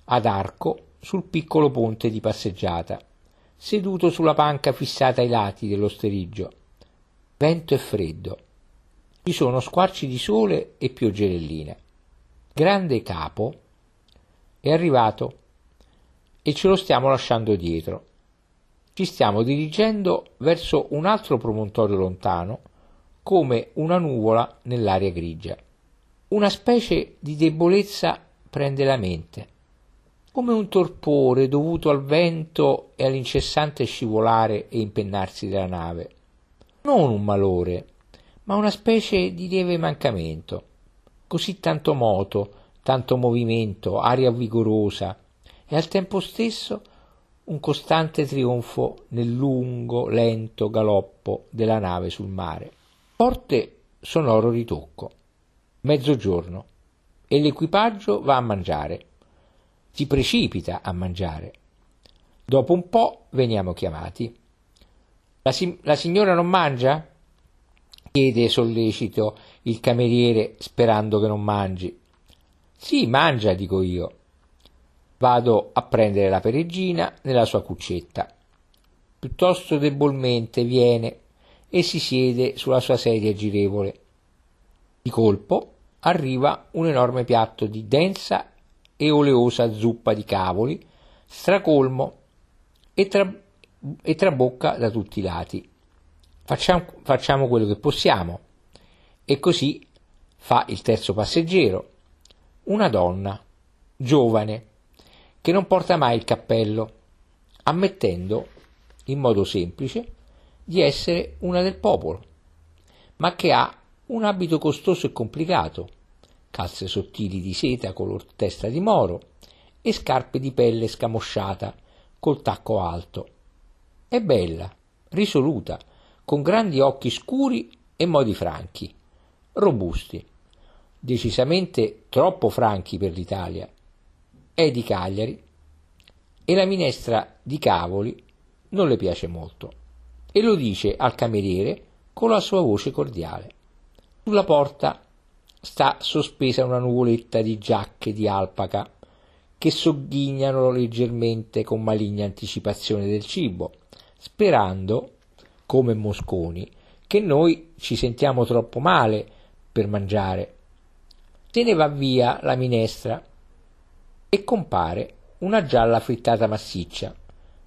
ad arco sul piccolo ponte di passeggiata, seduto sulla panca fissata ai lati dell'osterigio. Vento e freddo. ci sono squarci di sole e pioggerelline. Grande capo è arrivato e ce lo stiamo lasciando dietro. Ci stiamo dirigendo verso un altro promontorio lontano, come una nuvola nell'aria grigia. Una specie di debolezza prende la mente, come un torpore dovuto al vento e all'incessante scivolare e impennarsi della nave. Non un malore, ma una specie di lieve mancamento. Così tanto moto, tanto movimento, aria vigorosa e al tempo stesso un costante trionfo nel lungo, lento galoppo della nave sul mare. Forte sonoro ritocco. Mezzogiorno e l'equipaggio va a mangiare. Si precipita a mangiare. Dopo un po' veniamo chiamati. La, si- la signora non mangia? chiede sollecito il cameriere sperando che non mangi. Sì, mangia, dico io. Vado a prendere la peregrina nella sua cuccetta. Piuttosto debolmente viene e si siede sulla sua sedia girevole. Di colpo arriva un enorme piatto di densa e oleosa zuppa di cavoli, stracolmo e, tra- e trabocca da tutti i lati facciamo, facciamo quello che possiamo. E così fa il terzo passeggero, una donna, giovane, che non porta mai il cappello, ammettendo, in modo semplice, di essere una del popolo, ma che ha un abito costoso e complicato, calze sottili di seta color testa di moro e scarpe di pelle scamosciata col tacco alto. È bella, risoluta, con grandi occhi scuri e modi franchi, robusti, decisamente troppo franchi per l'Italia. È di Cagliari e la minestra di cavoli non le piace molto e lo dice al cameriere con la sua voce cordiale. Sulla porta sta sospesa una nuvoletta di giacche di alpaca che sogghignano leggermente con maligna anticipazione del cibo, sperando come Mosconi, che noi ci sentiamo troppo male per mangiare. Se ne va via la minestra e compare una gialla frittata massiccia,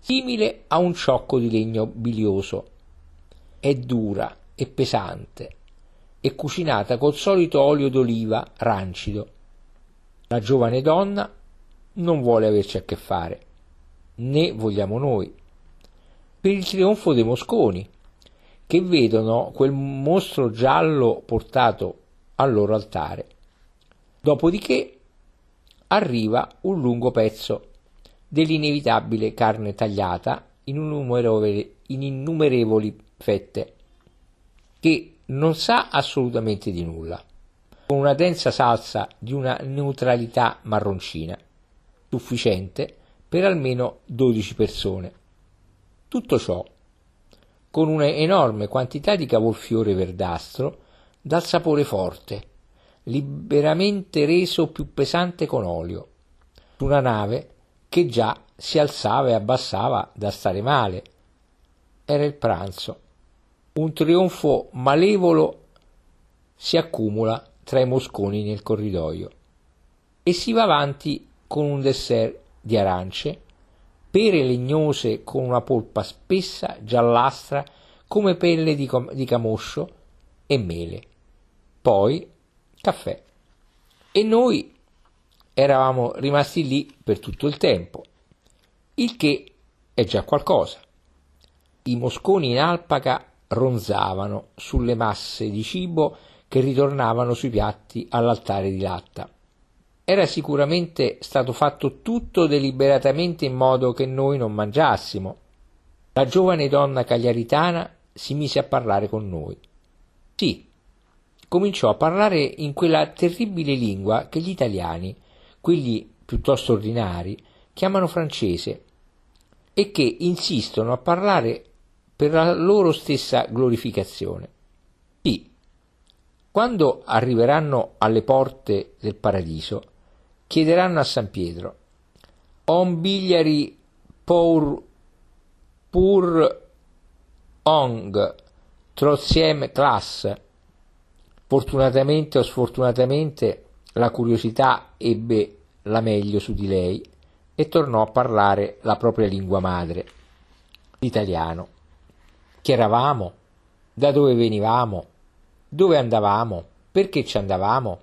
simile a un ciocco di legno bilioso. È dura e pesante e cucinata col solito olio d'oliva rancido. La giovane donna non vuole averci a che fare, né vogliamo noi. Per il trionfo dei Mosconi, che vedono quel mostro giallo portato al loro altare. Dopodiché arriva un lungo pezzo dell'inevitabile carne tagliata in in innumerevoli fette, che non sa assolutamente di nulla, con una densa salsa di una neutralità marroncina, sufficiente per almeno 12 persone. Tutto ciò con un'enorme quantità di cavolfiore verdastro dal sapore forte, liberamente reso più pesante con olio, su una nave che già si alzava e abbassava da stare male. Era il pranzo. Un trionfo malevolo si accumula tra i mosconi nel corridoio e si va avanti con un dessert di arance pere legnose con una polpa spessa, giallastra, come pelle di, com- di camoscio e mele. Poi caffè. E noi eravamo rimasti lì per tutto il tempo, il che è già qualcosa. I mosconi in alpaca ronzavano sulle masse di cibo che ritornavano sui piatti all'altare di latta. Era sicuramente stato fatto tutto deliberatamente in modo che noi non mangiassimo. La giovane donna cagliaritana si mise a parlare con noi. Sì, cominciò a parlare in quella terribile lingua che gli italiani, quelli piuttosto ordinari, chiamano francese e che insistono a parlare per la loro stessa glorificazione. Sì, quando arriveranno alle porte del paradiso, chiederanno a San Pietro on bigliari pour pur ong trozieme classe Fortunatamente o sfortunatamente la curiosità ebbe la meglio su di lei e tornò a parlare la propria lingua madre, l'italiano. Chi eravamo? Da dove venivamo? Dove andavamo? Perché ci andavamo?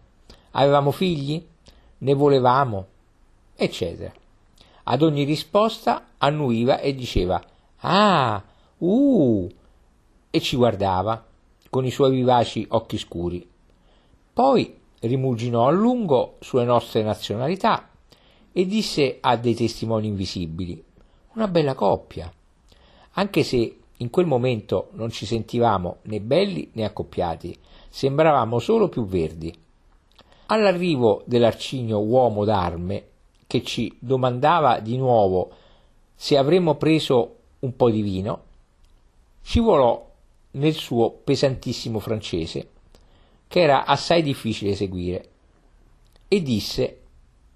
Avevamo figli? Ne volevamo? Eccetera. Ad ogni risposta annuiva e diceva Ah, uh, e ci guardava con i suoi vivaci occhi scuri. Poi rimuginò a lungo sulle nostre nazionalità e disse a dei testimoni invisibili una bella coppia, anche se in quel momento non ci sentivamo né belli né accoppiati, sembravamo solo più verdi. All'arrivo dell'arcigno uomo d'arme, che ci domandava di nuovo se avremmo preso un po' di vino, scivolò nel suo pesantissimo francese, che era assai difficile seguire, e disse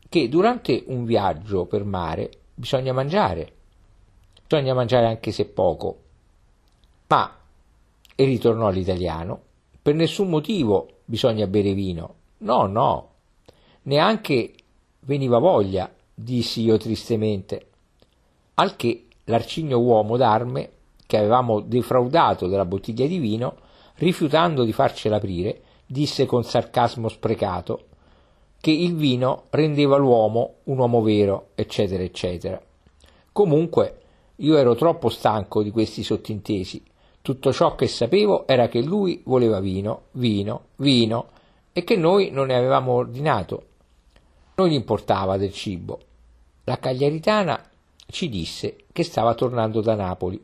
che durante un viaggio per mare bisogna mangiare, bisogna mangiare anche se poco, ma, e ritornò all'italiano, per nessun motivo bisogna bere vino, no, no, neanche veniva voglia, dissi io tristemente, al che l'arcigno uomo d'arme che avevamo defraudato della bottiglia di vino, rifiutando di farcela aprire, disse con sarcasmo sprecato che il vino rendeva l'uomo un uomo vero, eccetera, eccetera. Comunque, io ero troppo stanco di questi sottintesi. Tutto ciò che sapevo era che lui voleva vino, vino, vino e che noi non ne avevamo ordinato. Non gli importava del cibo. La cagliaritana ci disse che stava tornando da Napoli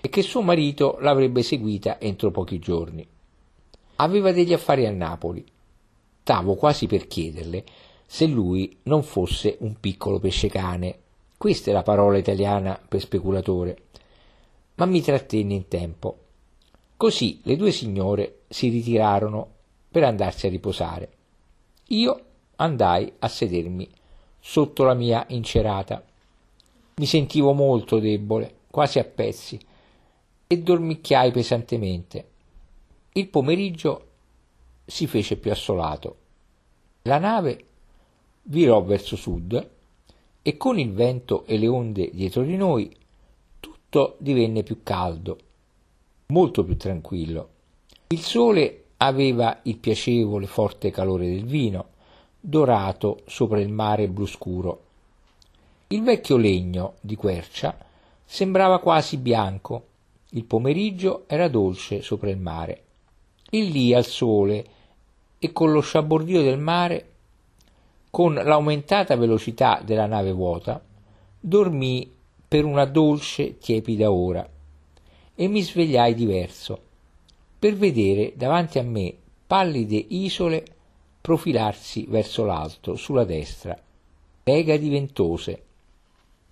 e che suo marito l'avrebbe seguita entro pochi giorni. Aveva degli affari a Napoli. Stavo quasi per chiederle se lui non fosse un piccolo pescecane. Questa è la parola italiana per speculatore. Ma mi trattenne in tempo. Così le due signore si ritirarono per andarsi a riposare. Io andai a sedermi sotto la mia incerata. Mi sentivo molto debole, quasi a pezzi, e dormicchiai pesantemente. Il pomeriggio si fece più assolato. La nave virò verso sud e con il vento e le onde dietro di noi tutto divenne più caldo, molto più tranquillo. Il sole aveva il piacevole forte calore del vino, dorato sopra il mare blu scuro. Il vecchio legno di quercia sembrava quasi bianco il pomeriggio era dolce sopra il mare. E lì al sole e con lo sciabordio del mare, con l'aumentata velocità della nave vuota, dormii per una dolce tiepida ora e mi svegliai diverso, per vedere davanti a me pallide isole profilarsi verso l'alto sulla destra, legadi ventose,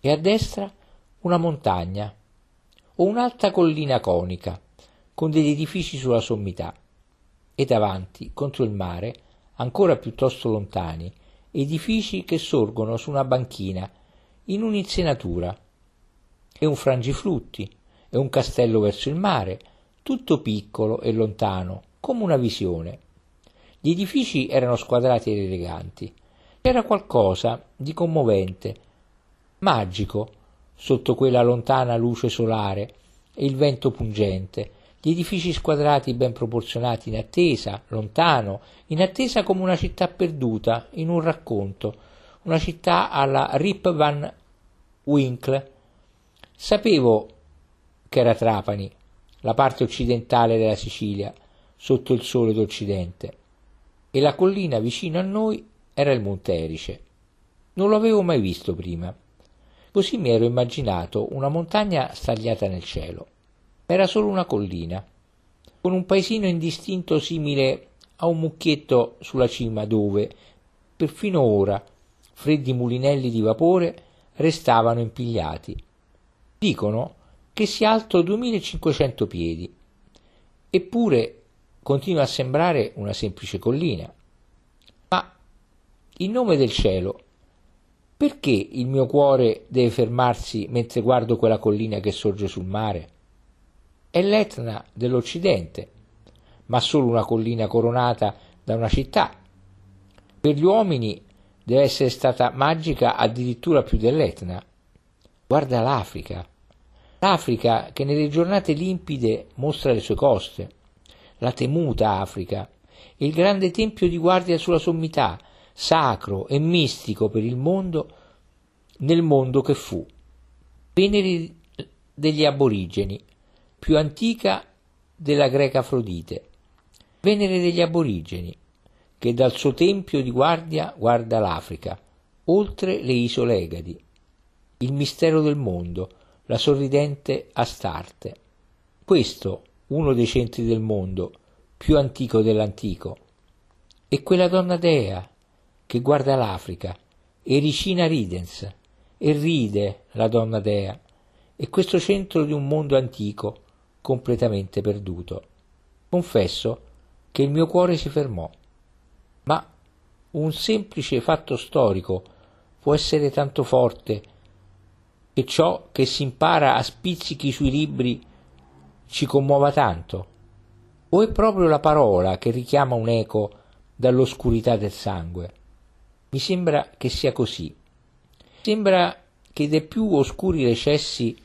e a destra una montagna o un'alta collina conica, con degli edifici sulla sommità, e davanti, contro il mare, ancora piuttosto lontani, edifici che sorgono su una banchina, in un'insenatura, e un frangiflutti, e un castello verso il mare, tutto piccolo e lontano, come una visione. Gli edifici erano squadrati ed eleganti. C'era qualcosa di commovente, magico, sotto quella lontana luce solare e il vento pungente, gli edifici squadrati ben proporzionati in attesa, lontano, in attesa come una città perduta in un racconto, una città alla Rip Van Winkle. Sapevo che era Trapani, la parte occidentale della Sicilia, sotto il sole d'Occidente, e la collina vicino a noi era il Monte Erice. Non lo avevo mai visto prima. Così mi ero immaginato una montagna stagliata nel cielo. Era solo una collina, con un paesino indistinto simile a un mucchietto sulla cima dove, perfino ora, freddi mulinelli di vapore restavano impigliati. Dicono che sia alto 2500 piedi, eppure continua a sembrare una semplice collina. Ma in nome del cielo perché il mio cuore deve fermarsi mentre guardo quella collina che sorge sul mare? È l'Etna dell'Occidente, ma solo una collina coronata da una città. Per gli uomini deve essere stata magica addirittura più dell'Etna. Guarda l'Africa. L'Africa che nelle giornate limpide mostra le sue coste, la temuta Africa, il grande tempio di guardia sulla sommità, sacro e mistico per il mondo, nel mondo che fu. Veneri degli aborigeni, più antica della greca Afrodite. Venere degli aborigeni, che dal suo tempio di guardia guarda l'Africa, oltre le isole Egadi, il mistero del mondo, la sorridente Astarte. Questo, uno dei centri del mondo, più antico dell'antico, e quella donna dea che guarda l'Africa, Ericina Ridens, e ride la donna dea, e questo centro di un mondo antico, completamente perduto. Confesso che il mio cuore si fermò ma un semplice fatto storico può essere tanto forte che ciò che si impara a spizzichi sui libri ci commuova tanto? O è proprio la parola che richiama un eco dall'oscurità del sangue? Mi sembra che sia così. Sembra che dai più oscuri recessi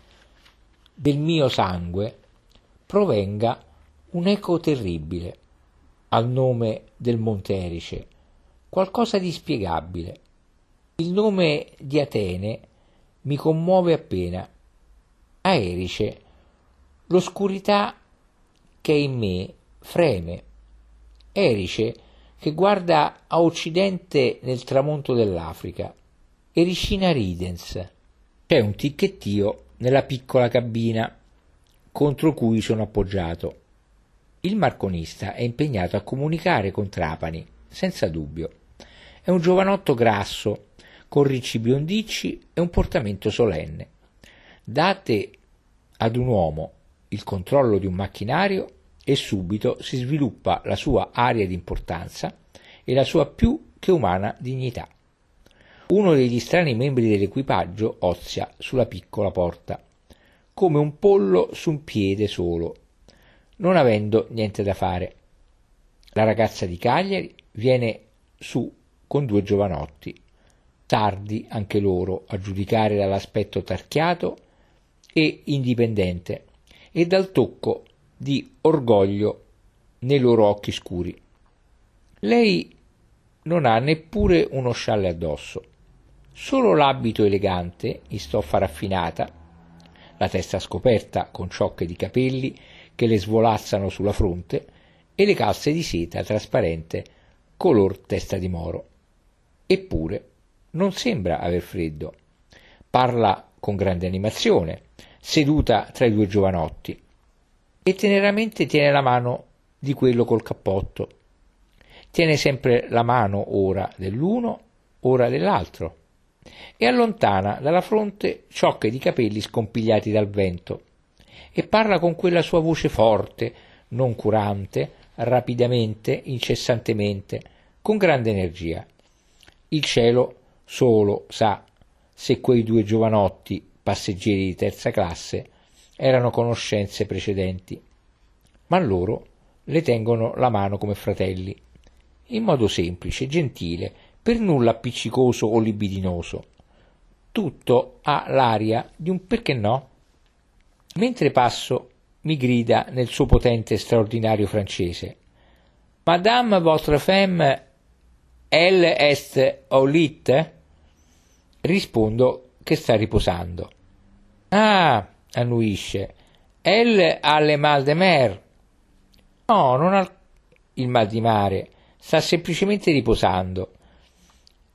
del mio sangue provenga un eco terribile al nome del Monte Erice, qualcosa di spiegabile. Il nome di Atene mi commuove appena. A Erice l'oscurità che è in me freme. Erice che guarda a occidente nel tramonto dell'Africa. Ericina Ridens. C'è un ticchettio nella piccola cabina contro cui sono appoggiato. Il marconista è impegnato a comunicare con Trapani, senza dubbio. È un giovanotto grasso, con ricci biondicci e un portamento solenne. Date ad un uomo il controllo di un macchinario e subito si sviluppa la sua aria di importanza e la sua più che umana dignità. Uno degli strani membri dell'equipaggio ozia sulla piccola porta, come un pollo su un piede solo, non avendo niente da fare. La ragazza di Cagliari viene su con due giovanotti, tardi anche loro a giudicare dall'aspetto tarchiato e indipendente e dal tocco di orgoglio nei loro occhi scuri. Lei non ha neppure uno scialle addosso, solo l'abito elegante in stoffa raffinata, la testa scoperta con ciocche di capelli che le svolazzano sulla fronte e le calze di seta trasparente color testa di moro. Eppure non sembra aver freddo. Parla con grande animazione, seduta tra i due giovanotti, e teneramente tiene la mano di quello col cappotto. Tiene sempre la mano ora dell'uno, ora dell'altro, e allontana dalla fronte ciocche di capelli scompigliati dal vento e parla con quella sua voce forte, non curante, rapidamente, incessantemente, con grande energia. Il cielo solo sa se quei due giovanotti, passeggeri di terza classe, erano conoscenze precedenti. Ma loro le tengono la mano come fratelli, in modo semplice, gentile, per nulla appiccicoso o libidinoso. Tutto ha l'aria di un perché no Mentre passo, mi grida nel suo potente e straordinario francese. Madame votre femme, elle est au lit? Rispondo che sta riposando. Ah, annuisce, elle ha le mal de mer. No, non ha il mal di mare, sta semplicemente riposando.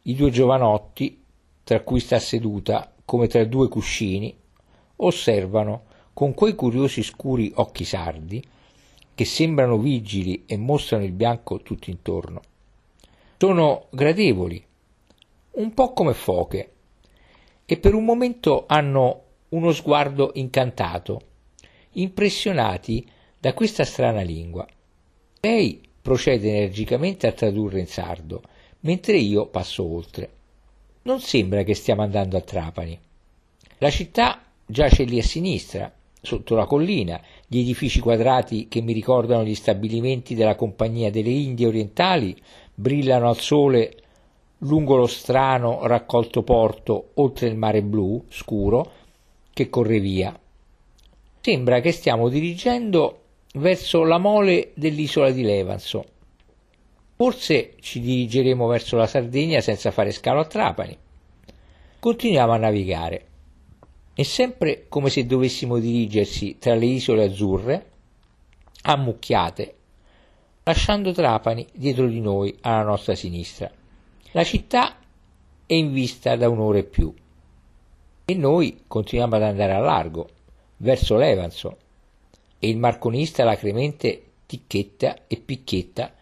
I due giovanotti, tra cui sta seduta, come tra due cuscini, osservano con quei curiosi scuri occhi sardi che sembrano vigili e mostrano il bianco tutto intorno. Sono gradevoli, un po' come foche, e per un momento hanno uno sguardo incantato, impressionati da questa strana lingua. Lei procede energicamente a tradurre in sardo, mentre io passo oltre. Non sembra che stiamo andando a Trapani. La città giace lì a sinistra, sotto la collina gli edifici quadrati che mi ricordano gli stabilimenti della Compagnia delle Indie Orientali brillano al sole lungo lo strano raccolto porto oltre il mare blu scuro che corre via. Sembra che stiamo dirigendo verso la mole dell'isola di Levanzo. Forse ci dirigeremo verso la Sardegna senza fare scalo a Trapani. Continuiamo a navigare. È sempre come se dovessimo dirigersi tra le isole azzurre, ammucchiate, lasciando Trapani dietro di noi alla nostra sinistra. La città è in vista da un'ora e più e noi continuiamo ad andare a largo, verso Levanzo, e il marconista alacremente ticchetta e picchietta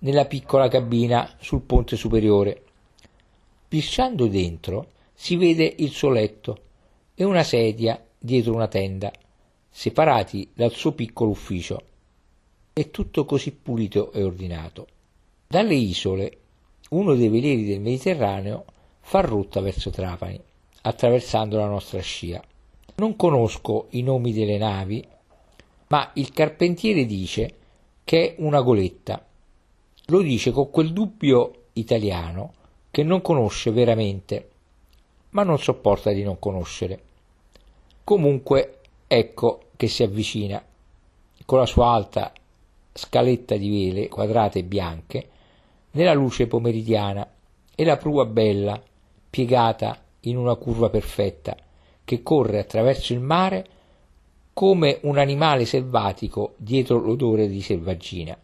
nella piccola cabina sul ponte superiore. Pisciando dentro si vede il suo letto e una sedia dietro una tenda, separati dal suo piccolo ufficio. È tutto così pulito e ordinato. Dalle isole, uno dei velieri del Mediterraneo fa rotta verso Trapani, attraversando la nostra scia. Non conosco i nomi delle navi, ma il carpentiere dice che è una goletta lo dice con quel dubbio italiano che non conosce veramente, ma non sopporta di non conoscere. Comunque ecco che si avvicina, con la sua alta scaletta di vele quadrate e bianche, nella luce pomeridiana, e la prua bella, piegata in una curva perfetta, che corre attraverso il mare come un animale selvatico dietro l'odore di selvaggina.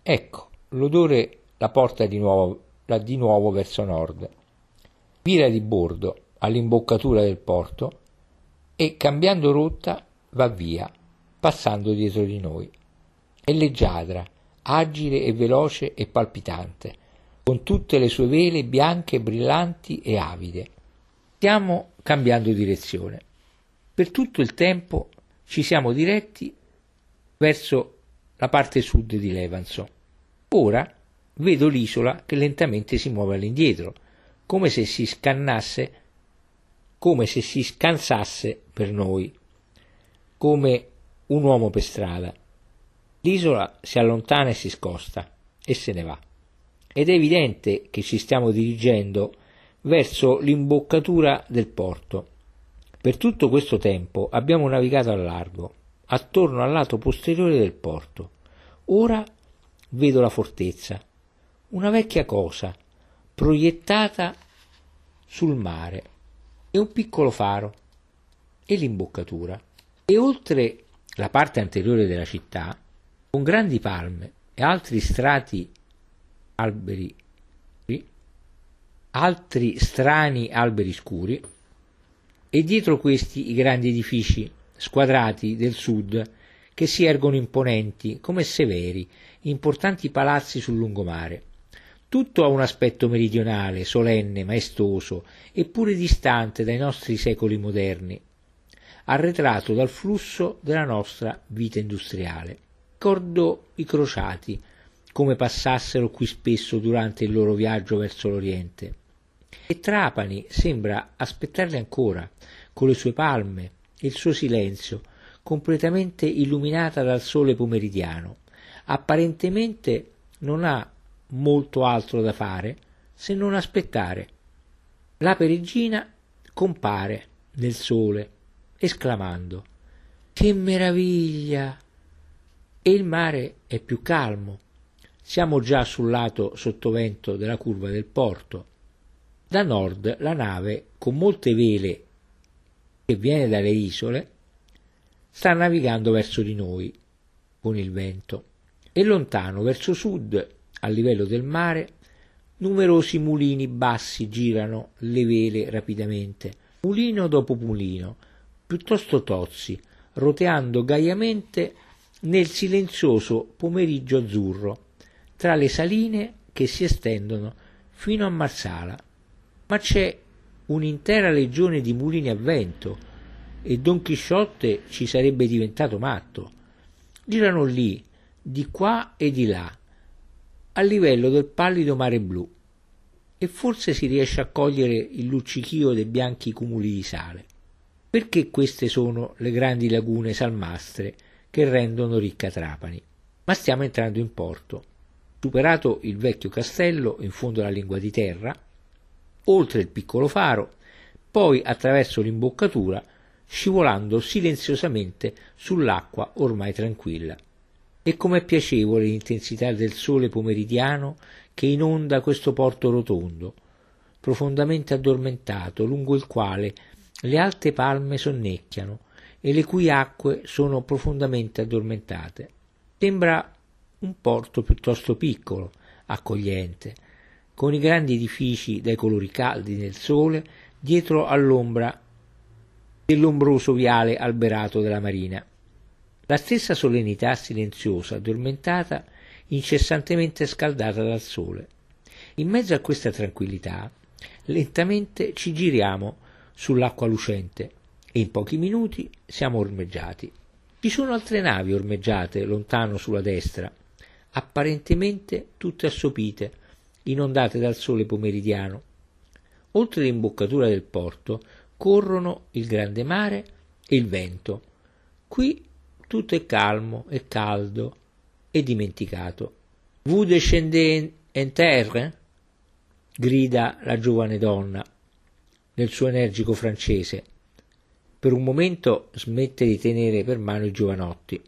Ecco, l'odore la porta di nuovo, la di nuovo verso nord. Vira di bordo all'imboccatura del porto e cambiando rotta va via, passando dietro di noi. È leggiadra, agile e veloce e palpitante, con tutte le sue vele bianche, brillanti e avide. Stiamo cambiando direzione. Per tutto il tempo ci siamo diretti verso la parte sud di Levanzo Ora vedo l'isola che lentamente si muove all'indietro, come se si scannasse, come se si scansasse per noi, come un uomo per strada. L'isola si allontana e si scosta e se ne va. Ed è evidente che ci stiamo dirigendo verso l'imboccatura del porto. Per tutto questo tempo abbiamo navigato a largo, attorno al lato posteriore del porto. Ora vedo la fortezza, una vecchia cosa, proiettata sul mare, e un piccolo faro, e l'imboccatura. E oltre la parte anteriore della città, con grandi palme e altri strati alberi, altri strani alberi scuri, e dietro questi i grandi edifici squadrati del sud che si ergono imponenti come severi importanti palazzi sul lungomare. Tutto ha un aspetto meridionale, solenne, maestoso, eppure distante dai nostri secoli moderni, arretrato dal flusso della nostra vita industriale. Ricordo i crociati, come passassero qui spesso durante il loro viaggio verso l'Oriente. E Trapani sembra aspettarli ancora, con le sue palme e il suo silenzio, completamente illuminata dal sole pomeridiano apparentemente non ha molto altro da fare se non aspettare. La peregrina compare nel sole, esclamando Che meraviglia! E il mare è più calmo. Siamo già sul lato sottovento della curva del porto. Da nord la nave, con molte vele che viene dalle isole, sta navigando verso di noi con il vento e lontano verso sud, a livello del mare, numerosi mulini bassi girano le vele rapidamente, mulino dopo mulino, piuttosto tozzi, roteando gaiamente nel silenzioso pomeriggio azzurro, tra le saline che si estendono fino a Marsala. Ma c'è un'intera legione di mulini a vento e Don Chisciotte ci sarebbe diventato matto. Girano lì, di qua e di là, a livello del pallido mare blu, e forse si riesce a cogliere il luccichio dei bianchi cumuli di sale. Perché queste sono le grandi lagune salmastre che rendono ricca Trapani. Ma stiamo entrando in porto. Superato il vecchio castello in fondo alla lingua di terra, oltre il piccolo faro, poi attraverso l'imboccatura, scivolando silenziosamente sull'acqua ormai tranquilla. E com'è piacevole l'intensità del sole pomeridiano che inonda questo porto rotondo, profondamente addormentato, lungo il quale le alte palme sonnecchiano e le cui acque sono profondamente addormentate. Sembra un porto piuttosto piccolo, accogliente, con i grandi edifici dai colori caldi nel sole dietro all'ombra dell'ombroso viale alberato della marina. La stessa solennità silenziosa, addormentata, incessantemente scaldata dal sole. In mezzo a questa tranquillità, lentamente ci giriamo sull'acqua lucente e in pochi minuti siamo ormeggiati. Ci sono altre navi ormeggiate lontano sulla destra, apparentemente tutte assopite, inondate dal sole pomeridiano. Oltre l'imboccatura del porto corrono il grande mare e il vento. Qui tutto è calmo e caldo e dimenticato. Vous descendez en terre? grida la giovane donna nel suo energico francese. Per un momento smette di tenere per mano i giovanotti.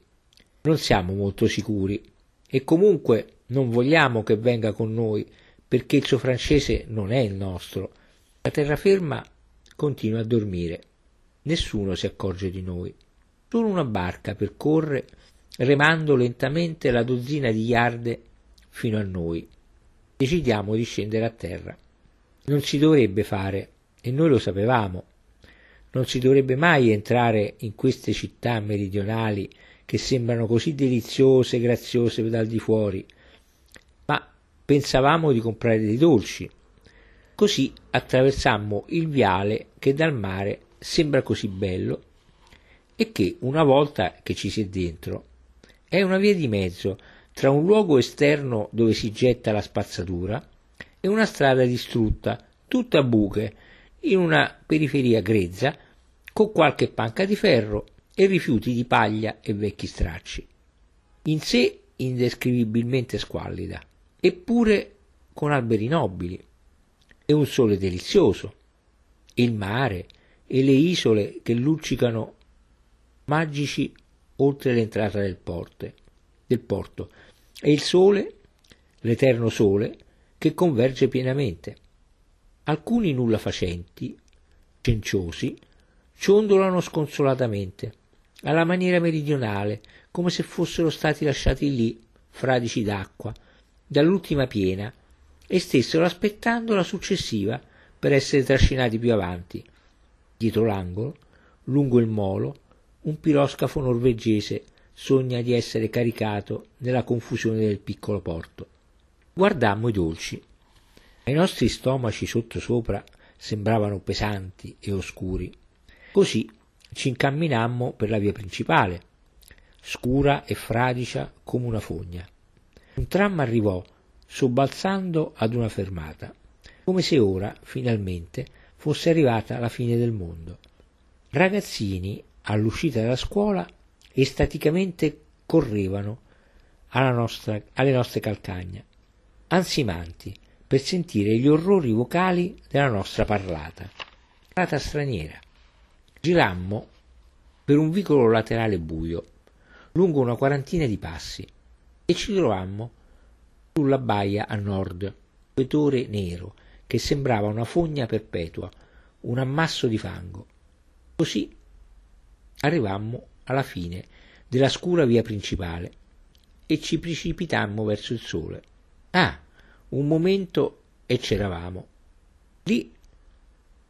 Non siamo molto sicuri e comunque non vogliamo che venga con noi perché il suo francese non è il nostro. La terraferma continua a dormire. Nessuno si accorge di noi. Solo una barca percorre remando lentamente la dozzina di yarde fino a noi. Decidiamo di scendere a terra. Non si dovrebbe fare, e noi lo sapevamo. Non si dovrebbe mai entrare in queste città meridionali che sembrano così deliziose e graziose dal di fuori, ma pensavamo di comprare dei dolci. Così attraversammo il viale che dal mare sembra così bello e che, una volta che ci si è dentro, è una via di mezzo tra un luogo esterno dove si getta la spazzatura e una strada distrutta, tutta a buche, in una periferia grezza, con qualche panca di ferro e rifiuti di paglia e vecchi stracci. In sé indescrivibilmente squallida, eppure con alberi nobili, e un sole delizioso, il mare e le isole che luccicano magici oltre l'entrata del, porte, del porto, e il sole, l'eterno sole, che converge pienamente. Alcuni nulla facenti, cenciosi, ciondolano sconsolatamente, alla maniera meridionale, come se fossero stati lasciati lì, fradici d'acqua, dall'ultima piena, e stessero aspettando la successiva per essere trascinati più avanti. Dietro l'angolo, lungo il molo, un piroscafo norvegese sogna di essere caricato nella confusione del piccolo porto. Guardammo i dolci. Ai nostri stomaci sottosopra sembravano pesanti e oscuri. Così ci incamminammo per la via principale, scura e fradicia come una fogna. Un tram arrivò, sobbalzando ad una fermata, come se ora, finalmente, fosse arrivata la fine del mondo. Ragazzini all'uscita dalla scuola estaticamente correvano nostra, alle nostre calcagna, ansimanti per sentire gli orrori vocali della nostra parlata, parlata straniera. Girammo per un vicolo laterale buio, lungo una quarantina di passi, e ci trovammo sulla baia a nord, vetore nero che sembrava una fogna perpetua, un ammasso di fango. Così arrivammo alla fine della scura via principale e ci precipitammo verso il sole. Ah, un momento e c'eravamo. Lì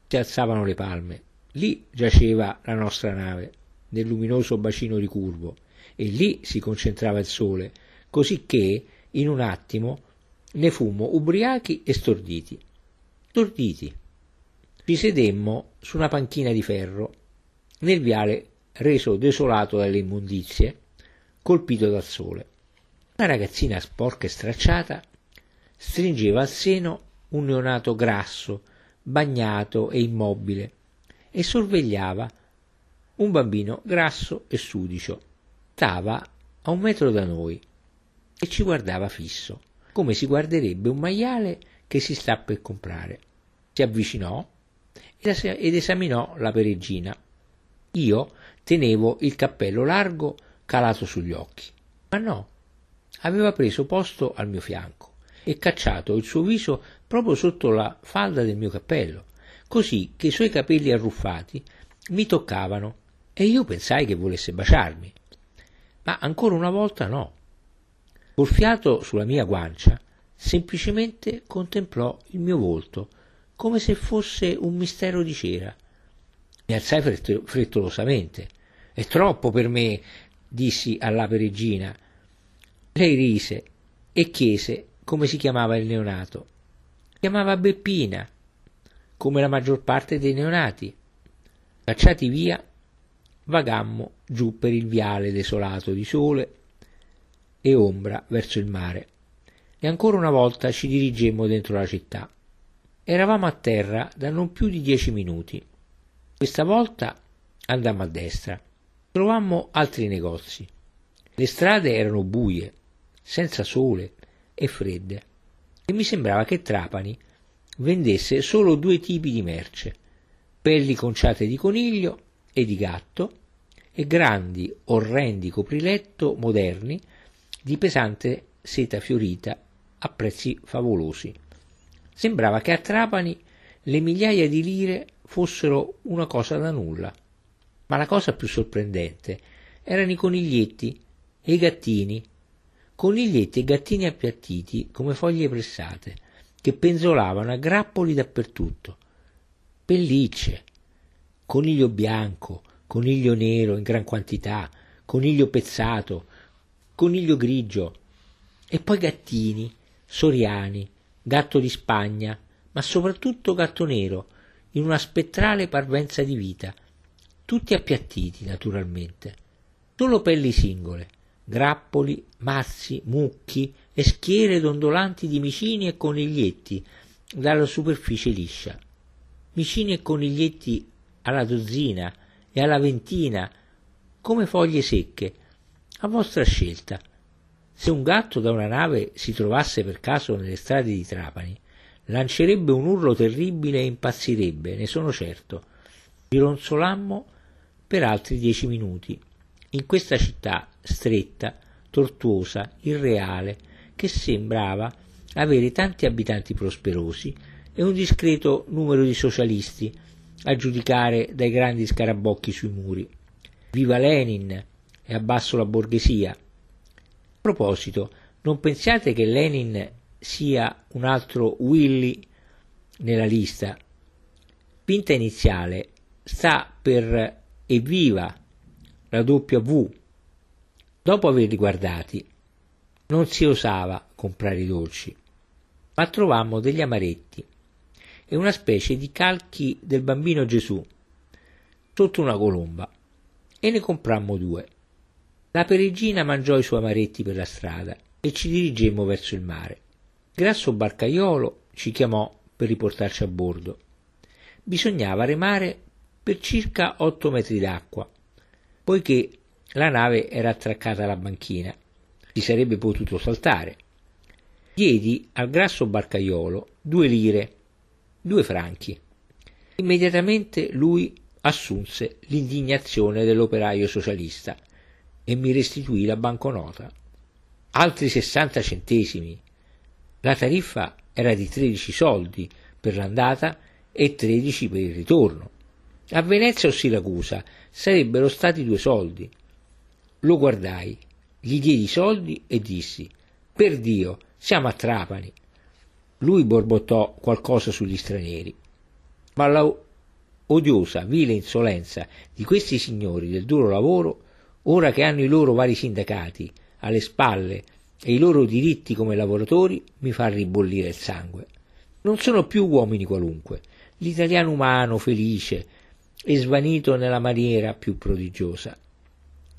si alzavano le palme, lì giaceva la nostra nave, nel luminoso bacino ricurvo, e lì si concentrava il sole, così che, in un attimo, ne fummo ubriachi e storditi. Storditi. Ci sedemmo su una panchina di ferro nel viale reso desolato dalle immondizie, colpito dal sole. Una ragazzina sporca e stracciata stringeva al seno un neonato grasso, bagnato e immobile, e sorvegliava un bambino grasso e sudicio. Stava a un metro da noi e ci guardava fisso, come si guarderebbe un maiale che si sta per comprare. Si avvicinò ed esaminò la peregina. Io tenevo il cappello largo calato sugli occhi, ma no, aveva preso posto al mio fianco e cacciato il suo viso proprio sotto la falda del mio cappello, così che i suoi capelli arruffati mi toccavano e io pensai che volesse baciarmi. Ma ancora una volta no. Col fiato sulla mia guancia, semplicemente contemplò il mio volto, come se fosse un mistero di cera. Mi alzai frettolosamente. È troppo per me, dissi alla peregina. Lei rise e chiese come si chiamava il neonato. Si chiamava Beppina, come la maggior parte dei neonati. Cacciati via, vagammo giù per il viale desolato di sole e ombra verso il mare e ancora una volta ci dirigemmo dentro la città. Eravamo a terra da non più di dieci minuti. Questa volta andammo a destra. Trovammo altri negozi. Le strade erano buie, senza sole e fredde, e mi sembrava che Trapani vendesse solo due tipi di merce, pelli conciate di coniglio e di gatto, e grandi, orrendi copriletto moderni di pesante seta fiorita a prezzi favolosi. Sembrava che a Trapani le migliaia di lire fossero una cosa da nulla. Ma la cosa più sorprendente erano i coniglietti e i gattini, coniglietti e gattini appiattiti come foglie pressate, che penzolavano a grappoli dappertutto. Pellicce, coniglio bianco, coniglio nero in gran quantità, coniglio pezzato, coniglio grigio, e poi gattini, soriani, gatto di Spagna, ma soprattutto gatto nero, in una spettrale parvenza di vita, tutti appiattiti naturalmente, solo pelli singole, grappoli, mazzi, mucchi e schiere dondolanti di micini e coniglietti dalla superficie liscia. Micini e coniglietti alla dozzina e alla ventina, come foglie secche, a vostra scelta se un gatto da una nave si trovasse per caso nelle strade di Trapani, lancerebbe un urlo terribile e impazzirebbe, ne sono certo. Gironzolammo per altri dieci minuti, in questa città stretta, tortuosa, irreale, che sembrava avere tanti abitanti prosperosi e un discreto numero di socialisti, a giudicare dai grandi scarabocchi sui muri. Viva Lenin e abbasso la borghesia, proposito, non pensiate che Lenin sia un altro Willy nella lista. Pinta iniziale sta per evviva la W. Dopo averli guardati, non si osava comprare i dolci, ma trovammo degli amaretti e una specie di calchi del bambino Gesù sotto una colomba e ne comprammo due. La peregina mangiò i suoi amaretti per la strada e ci dirigemmo verso il mare. Grasso barcaiolo ci chiamò per riportarci a bordo. Bisognava remare per circa otto metri d'acqua, poiché la nave era attraccata alla banchina. Si sarebbe potuto saltare. Diedi al grasso barcaiolo due lire, due franchi. Immediatamente lui assunse l'indignazione dell'operaio socialista e mi restituì la banconota. Altri 60 centesimi. La tariffa era di 13 soldi per l'andata e 13 per il ritorno. A Venezia o Siracusa sarebbero stati due soldi. Lo guardai, gli diedi i soldi e dissi: Per Dio, siamo a Trapani. Lui borbottò qualcosa sugli stranieri. Ma la odiosa, vile insolenza di questi signori del duro lavoro ora che hanno i loro vari sindacati alle spalle e i loro diritti come lavoratori, mi fa ribollire il sangue. Non sono più uomini qualunque, l'italiano umano, felice e svanito nella maniera più prodigiosa.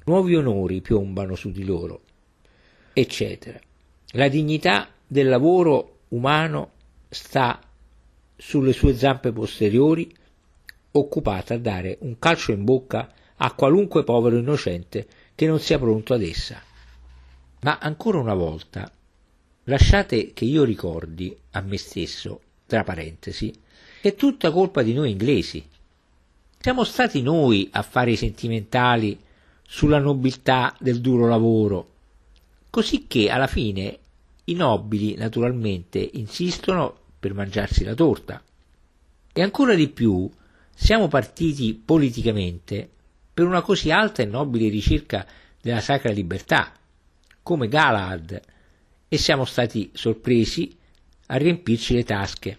Nuovi onori piombano su di loro, eccetera. La dignità del lavoro umano sta sulle sue zampe posteriori, occupata a dare un calcio in bocca a qualunque povero innocente che non sia pronto ad essa. Ma ancora una volta, lasciate che io ricordi a me stesso, tra parentesi, che è tutta colpa di noi inglesi. Siamo stati noi a fare i sentimentali sulla nobiltà del duro lavoro, così che alla fine i nobili naturalmente insistono per mangiarsi la torta. E ancora di più siamo partiti politicamente per una così alta e nobile ricerca della sacra libertà, come Galahad, e siamo stati sorpresi a riempirci le tasche,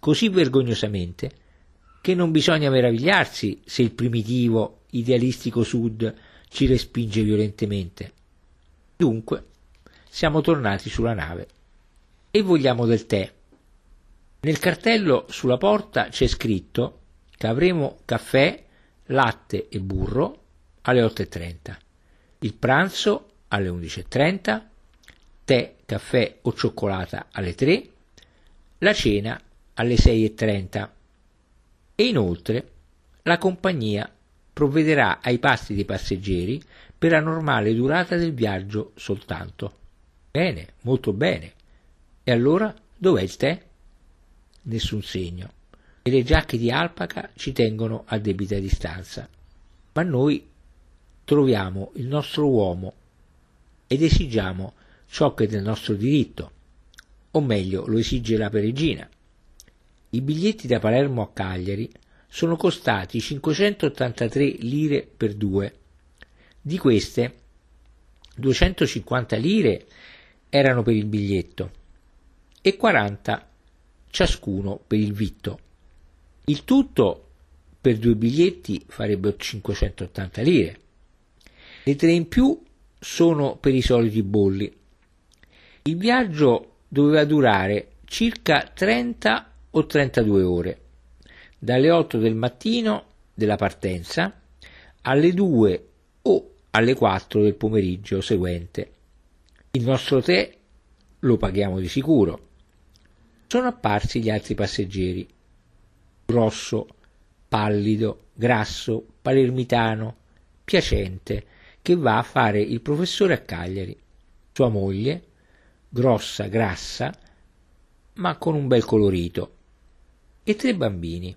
così vergognosamente che non bisogna meravigliarsi se il primitivo, idealistico Sud ci respinge violentemente. Dunque, siamo tornati sulla nave e vogliamo del tè. Nel cartello sulla porta c'è scritto che avremo caffè, latte e burro alle 8.30, il pranzo alle 11.30, tè, caffè o cioccolata alle 3, la cena alle 6.30 e inoltre la compagnia provvederà ai pasti dei passeggeri per la normale durata del viaggio soltanto. Bene, molto bene. E allora dov'è il tè? Nessun segno. E le giacche di alpaca ci tengono a debita distanza. Ma noi troviamo il nostro uomo ed esigiamo ciò che è del nostro diritto, o meglio lo esige la peregina. I biglietti da Palermo a Cagliari sono costati 583 lire per due. Di queste 250 lire erano per il biglietto e 40 ciascuno per il vitto. Il tutto per due biglietti farebbe 580 lire. Le tre in più sono per i soliti bolli. Il viaggio doveva durare circa 30 o 32 ore, dalle 8 del mattino della partenza alle 2 o alle 4 del pomeriggio seguente. Il nostro tè lo paghiamo di sicuro. Sono apparsi gli altri passeggeri. Grosso, pallido, grasso, palermitano, piacente, che va a fare il professore a Cagliari. Sua moglie, grossa, grassa, ma con un bel colorito. E tre bambini.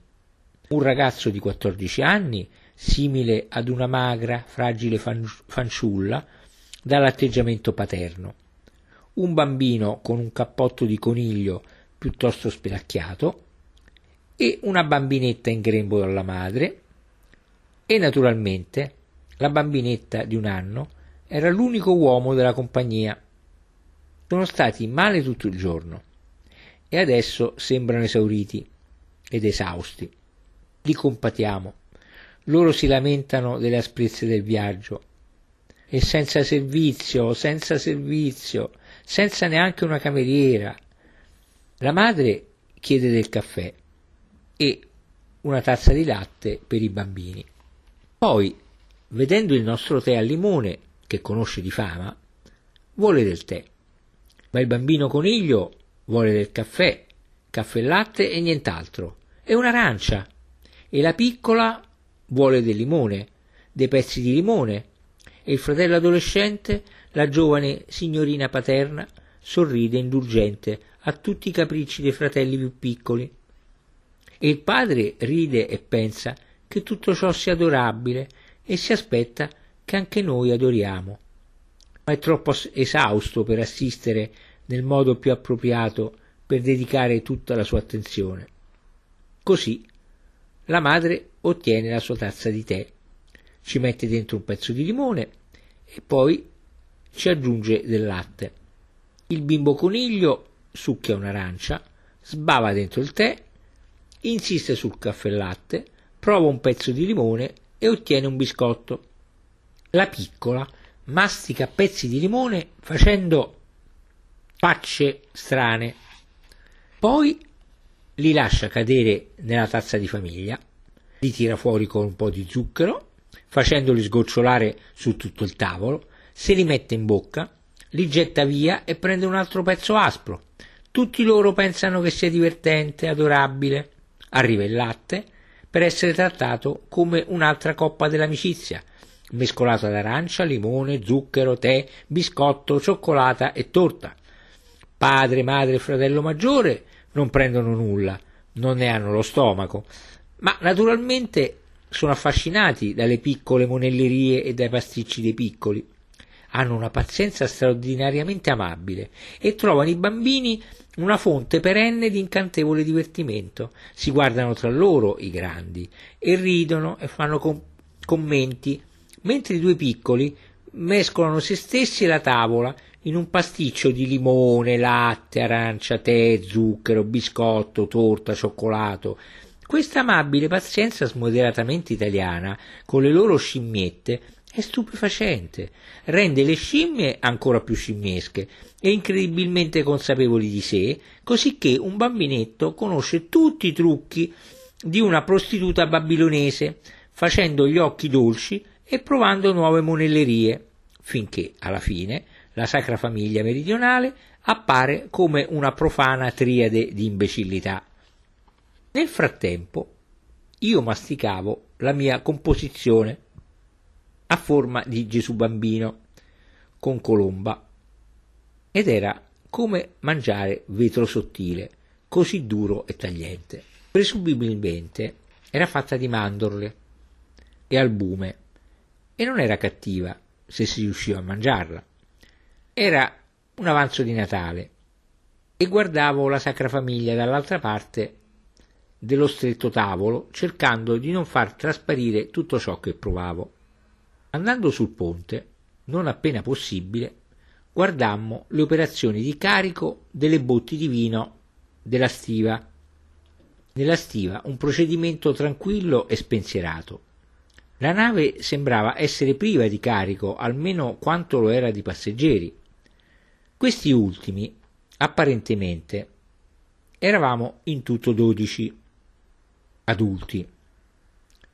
Un ragazzo di 14 anni, simile ad una magra, fragile fanciulla, dall'atteggiamento paterno. Un bambino con un cappotto di coniglio piuttosto spelacchiato e una bambinetta in grembo dalla madre e naturalmente la bambinetta di un anno era l'unico uomo della compagnia. Sono stati male tutto il giorno e adesso sembrano esauriti ed esausti. Li compatiamo. Loro si lamentano delle asprezze del viaggio e senza servizio, senza servizio, senza neanche una cameriera. La madre chiede del caffè e una tazza di latte per i bambini. Poi, vedendo il nostro tè al limone, che conosce di fama, vuole del tè. Ma il bambino coniglio vuole del caffè, caffè e latte e nient'altro, e un'arancia. E la piccola vuole del limone, dei pezzi di limone, e il fratello adolescente, la giovane signorina paterna, sorride indulgente a tutti i capricci dei fratelli più piccoli. E il padre ride e pensa che tutto ciò sia adorabile e si aspetta che anche noi adoriamo. Ma è troppo esausto per assistere nel modo più appropriato per dedicare tutta la sua attenzione. Così la madre ottiene la sua tazza di tè ci mette dentro un pezzo di limone e poi ci aggiunge del latte. Il bimbo coniglio succhia un'arancia, sbava dentro il tè, insiste sul caffè latte, prova un pezzo di limone e ottiene un biscotto. La piccola mastica pezzi di limone facendo facce strane. Poi li lascia cadere nella tazza di famiglia, li tira fuori con un po' di zucchero facendoli sgocciolare su tutto il tavolo, se li mette in bocca, li getta via e prende un altro pezzo aspro. Tutti loro pensano che sia divertente, adorabile. Arriva il latte per essere trattato come un'altra coppa dell'amicizia mescolata d'arancia, limone, zucchero, tè, biscotto, cioccolata e torta. Padre, madre e fratello maggiore non prendono nulla, non ne hanno lo stomaco, ma naturalmente sono affascinati dalle piccole monellerie e dai pasticci dei piccoli. Hanno una pazienza straordinariamente amabile e trovano i bambini una fonte perenne di incantevole divertimento. Si guardano tra loro, i grandi, e ridono e fanno com- commenti, mentre i due piccoli mescolano se stessi e la tavola in un pasticcio di limone, latte, arancia, tè, zucchero, biscotto, torta, cioccolato. Questa amabile pazienza smoderatamente italiana, con le loro scimmiette, è stupefacente, rende le scimmie ancora più scimmiesche e incredibilmente consapevoli di sé, così che un bambinetto conosce tutti i trucchi di una prostituta babilonese, facendo gli occhi dolci e provando nuove monellerie, finché alla fine la Sacra Famiglia meridionale appare come una profana triade di imbecillità. Nel frattempo io masticavo la mia composizione a forma di Gesù bambino con colomba ed era come mangiare vetro sottile, così duro e tagliente. Presumibilmente era fatta di mandorle e albume e non era cattiva se si riusciva a mangiarla. Era un avanzo di Natale e guardavo la Sacra Famiglia dall'altra parte dello stretto tavolo cercando di non far trasparire tutto ciò che provavo. Andando sul ponte, non appena possibile, guardammo le operazioni di carico delle botti di vino della stiva. Nella stiva un procedimento tranquillo e spensierato. La nave sembrava essere priva di carico almeno quanto lo era di passeggeri. Questi ultimi, apparentemente, eravamo in tutto dodici adulti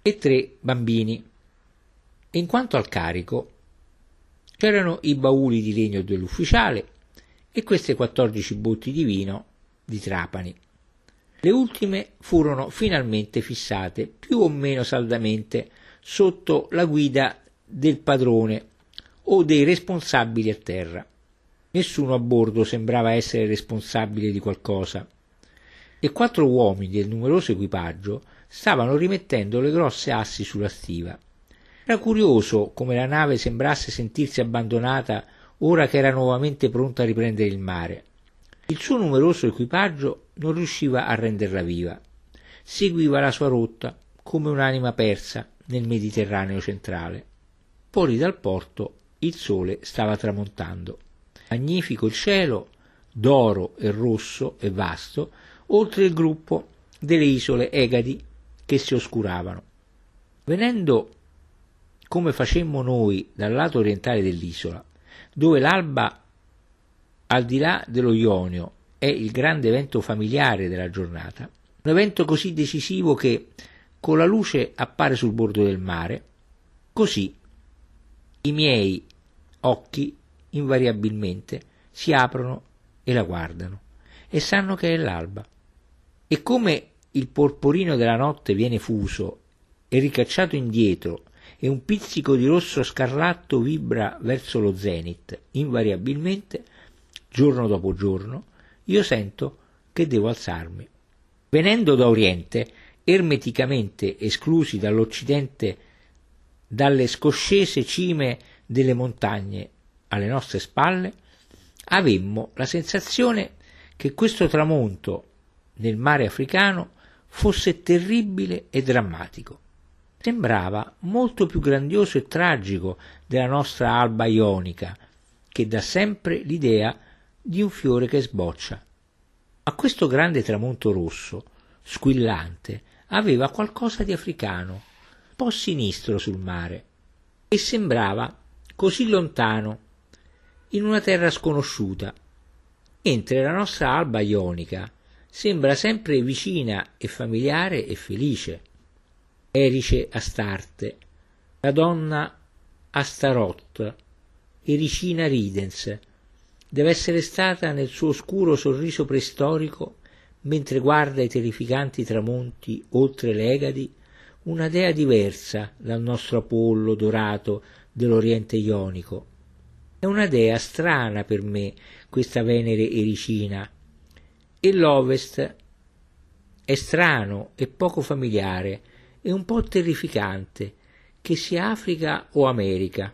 e tre bambini. In quanto al carico, c'erano i bauli di legno dell'ufficiale e queste 14 botti di vino di Trapani. Le ultime furono finalmente fissate più o meno saldamente sotto la guida del padrone o dei responsabili a terra. Nessuno a bordo sembrava essere responsabile di qualcosa e quattro uomini del numeroso equipaggio stavano rimettendo le grosse assi sulla stiva. Era curioso come la nave sembrasse sentirsi abbandonata ora che era nuovamente pronta a riprendere il mare. Il suo numeroso equipaggio non riusciva a renderla viva. Seguiva la sua rotta come un'anima persa nel Mediterraneo centrale. Fuori dal porto il sole stava tramontando. Magnifico il cielo, d'oro e rosso e vasto, oltre il gruppo delle isole Egadi che si oscuravano. Venendo come facemmo noi dal lato orientale dell'isola, dove l'alba al di là dello Ionio è il grande evento familiare della giornata, un evento così decisivo che con la luce appare sul bordo del mare, così i miei occhi invariabilmente si aprono e la guardano e sanno che è l'alba. E come il porporino della notte viene fuso e ricacciato indietro e un pizzico di rosso scarlatto vibra verso lo zenit, invariabilmente, giorno dopo giorno, io sento che devo alzarmi. Venendo da Oriente, ermeticamente esclusi dall'Occidente dalle scoscese cime delle montagne alle nostre spalle, avemmo la sensazione che questo tramonto nel mare africano fosse terribile e drammatico sembrava molto più grandioso e tragico della nostra alba ionica, che dà sempre l'idea di un fiore che sboccia. Ma questo grande tramonto rosso, squillante, aveva qualcosa di africano, un po' sinistro sul mare, e sembrava così lontano, in una terra sconosciuta, mentre la nostra alba ionica sembra sempre vicina e familiare e felice. Erice Astarte, la donna Astaroth, Ericina Ridens, deve essere stata nel suo oscuro sorriso preistorico, mentre guarda i terrificanti tramonti oltre le Egadi, una dea diversa dal nostro Apollo dorato dell'Oriente Ionico. È una dea strana per me, questa Venere ericina, e l'Ovest è strano e poco familiare e un po' terrificante, che sia Africa o America.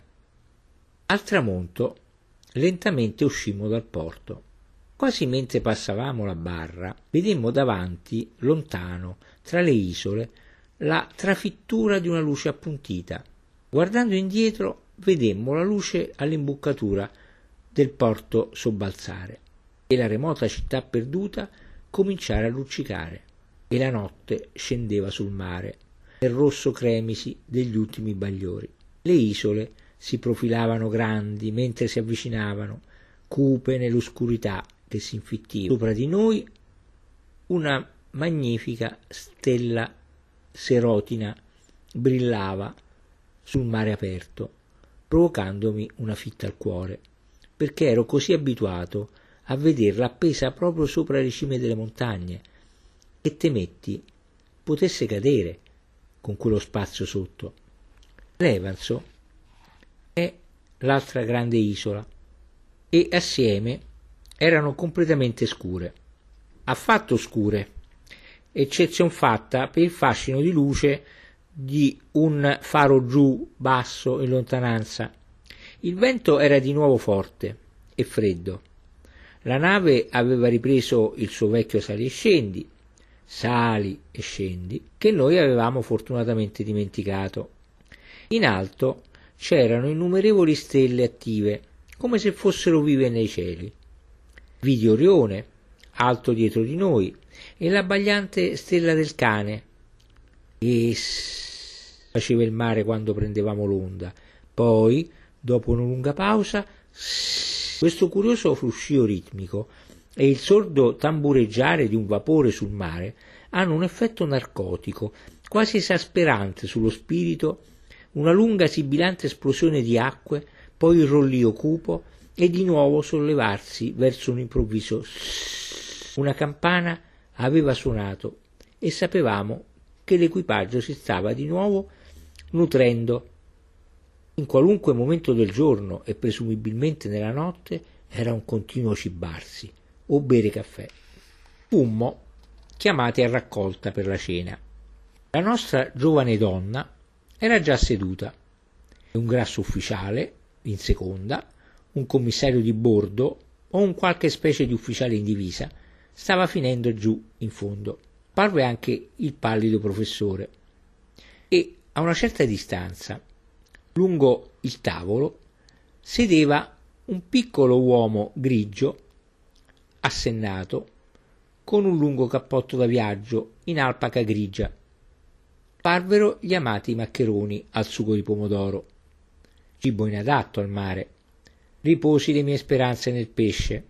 Al tramonto lentamente uscimmo dal porto. Quasi mentre passavamo la barra, vedemmo davanti, lontano, tra le isole, la trafittura di una luce appuntita. Guardando indietro, vedemmo la luce all'imboccatura del porto sobbalzare e la remota città perduta cominciare a luccicare e la notte scendeva sul mare nel rosso cremisi degli ultimi bagliori. Le isole si profilavano grandi mentre si avvicinavano, cupe nell'oscurità che si infittiva. Sopra di noi una magnifica stella serotina brillava sul mare aperto, provocandomi una fitta al cuore, perché ero così abituato a vederla appesa proprio sopra le cime delle montagne, e temetti potesse cadere con quello spazio sotto. Levanzo è l'altra grande isola e assieme erano completamente scure, affatto scure, eccezion fatta per il fascino di luce di un faro giù basso in lontananza. Il vento era di nuovo forte e freddo. La nave aveva ripreso il suo vecchio sali e scendi, sali e scendi, che noi avevamo fortunatamente dimenticato. In alto c'erano innumerevoli stelle attive, come se fossero vive nei cieli. Vidi Orione, alto dietro di noi, e l'abbagliante stella del cane. E faceva il mare quando prendevamo l'onda. Poi, dopo una lunga pausa, questo curioso fruscio ritmico e il sordo tambureggiare di un vapore sul mare hanno un effetto narcotico, quasi esasperante sullo spirito, una lunga sibilante esplosione di acque, poi il rollio cupo e di nuovo sollevarsi verso un improvviso una campana aveva suonato e sapevamo che l'equipaggio si stava di nuovo nutrendo. In qualunque momento del giorno e presumibilmente nella notte era un continuo cibarsi o bere caffè. Fummo chiamati a raccolta per la cena. La nostra giovane donna era già seduta e un grasso ufficiale in seconda, un commissario di bordo o un qualche specie di ufficiale in divisa stava finendo giù in fondo. Parve anche il pallido professore a una certa distanza, lungo il tavolo, sedeva un piccolo uomo grigio assennato, con un lungo cappotto da viaggio in alpaca grigia. Parvero gli amati maccheroni al sugo di pomodoro. Cibo inadatto al mare. Riposi le mie speranze nel pesce.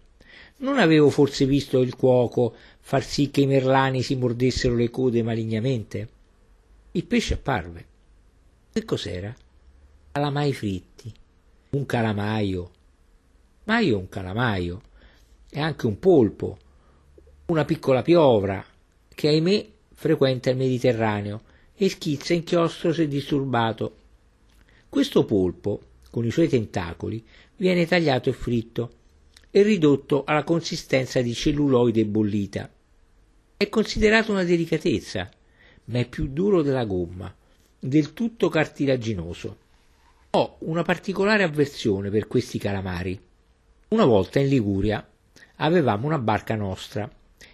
Non avevo forse visto il cuoco far sì che i merlani si mordessero le code malignamente? Il pesce apparve. Che cos'era? Calamai fritti. Un calamaio. Ma io un calamaio e anche un polpo, una piccola piovra che ahimè frequenta il Mediterraneo e schizza inchiostro se disturbato. Questo polpo, con i suoi tentacoli, viene tagliato e fritto e ridotto alla consistenza di celluloide bollita. È considerato una delicatezza, ma è più duro della gomma, del tutto cartilaginoso. Ho una particolare avversione per questi calamari. Una volta in Liguria avevamo una barca nostra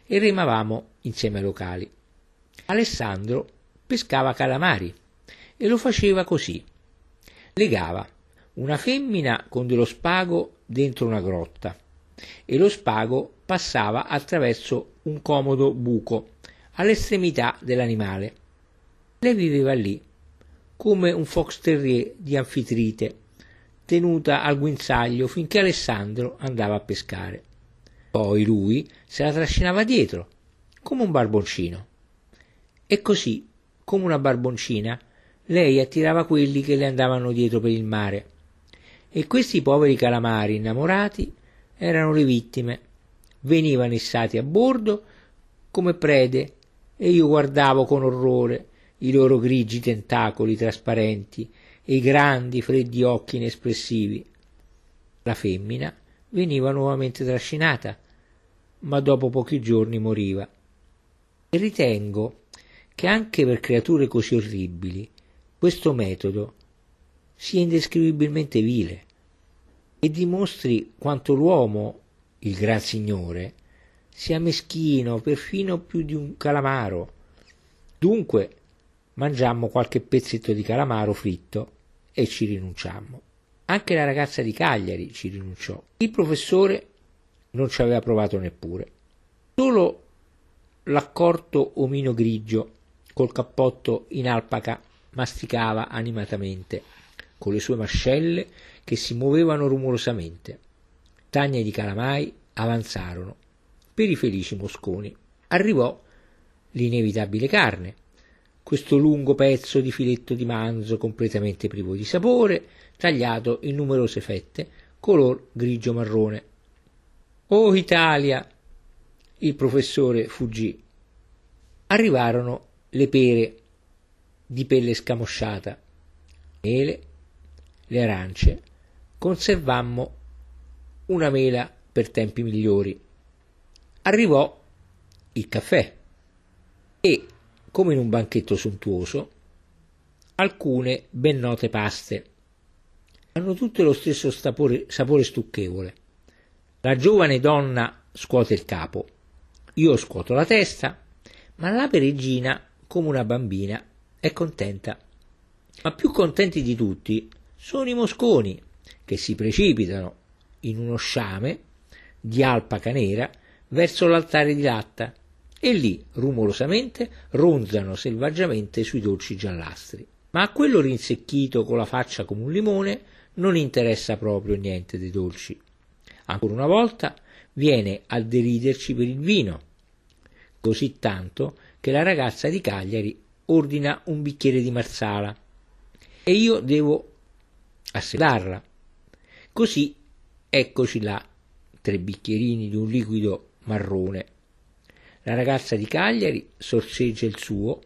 e remavamo insieme ai locali. Alessandro pescava calamari e lo faceva così. Legava una femmina con dello spago dentro una grotta e lo spago passava attraverso un comodo buco all'estremità dell'animale. Lei viveva lì, come un fox terrier di anfitrite, tenuta al guinzaglio finché Alessandro andava a pescare. Poi lui se la trascinava dietro, come un barboncino. E così, come una barboncina, lei attirava quelli che le andavano dietro per il mare. E questi poveri calamari innamorati erano le vittime. Venivano issati a bordo come prede e io guardavo con orrore i loro grigi tentacoli trasparenti e i grandi freddi occhi inespressivi. La femmina veniva nuovamente trascinata, ma dopo pochi giorni moriva. E ritengo che anche per creature così orribili questo metodo sia indescrivibilmente vile e dimostri quanto l'uomo, il gran signore, sia meschino perfino più di un calamaro. Dunque mangiammo qualche pezzetto di calamaro fritto e ci rinunciammo. Anche la ragazza di Cagliari ci rinunciò. Il professore non ci aveva provato neppure. Solo l'accorto omino grigio col cappotto in alpaca masticava animatamente con le sue mascelle che si muovevano rumorosamente. Tagne di calamai avanzarono per i felici mosconi. Arrivò l'inevitabile carne, questo lungo pezzo di filetto di manzo completamente privo di sapore, tagliato in numerose fette, color grigio marrone. Oh Italia! Il professore fuggì. Arrivarono le pere di pelle scamosciata, mele, le arance. Conservammo una mela per tempi migliori. Arrivò il caffè e come in un banchetto sontuoso, alcune ben note paste. Hanno tutte lo stesso sapore, sapore stucchevole. La giovane donna scuote il capo, io scuoto la testa, ma la peregina, come una bambina, è contenta. Ma più contenti di tutti sono i mosconi, che si precipitano in uno sciame di alpaca nera verso l'altare di latta e lì, rumorosamente, ronzano selvaggiamente sui dolci giallastri. Ma a quello rinsecchito con la faccia come un limone non interessa proprio niente dei dolci. Ancora una volta viene a deriderci per il vino, così tanto che la ragazza di Cagliari ordina un bicchiere di marsala e io devo assedarla. Così eccoci là, tre bicchierini di un liquido marrone la ragazza di Cagliari sorseggia il suo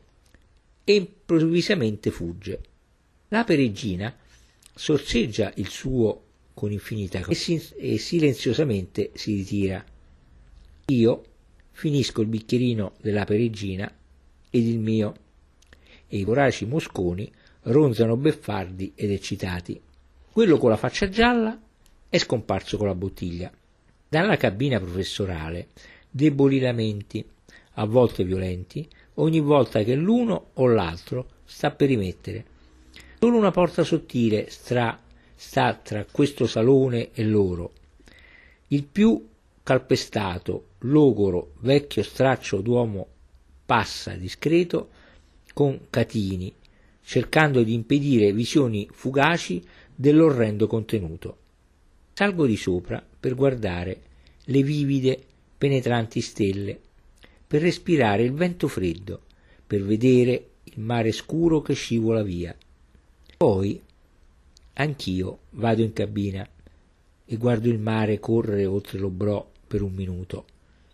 e improvvisamente fugge. La peregina sorseggia il suo con infinita e, si, e silenziosamente si ritira. Io finisco il bicchierino della peregina ed il mio, e i voraci mosconi ronzano beffardi ed eccitati. Quello con la faccia gialla è scomparso con la bottiglia. Dalla cabina professorale deboli lamenti, a volte violenti, ogni volta che l'uno o l'altro sta per rimettere. Solo una porta sottile stra, sta tra questo salone e loro. Il più calpestato, logoro, vecchio straccio d'uomo passa discreto con catini, cercando di impedire visioni fugaci dell'orrendo contenuto. Salgo di sopra per guardare le vivide penetranti stelle, per respirare il vento freddo, per vedere il mare scuro che scivola via. Poi anch'io vado in cabina e guardo il mare correre oltre l'obrò per un minuto.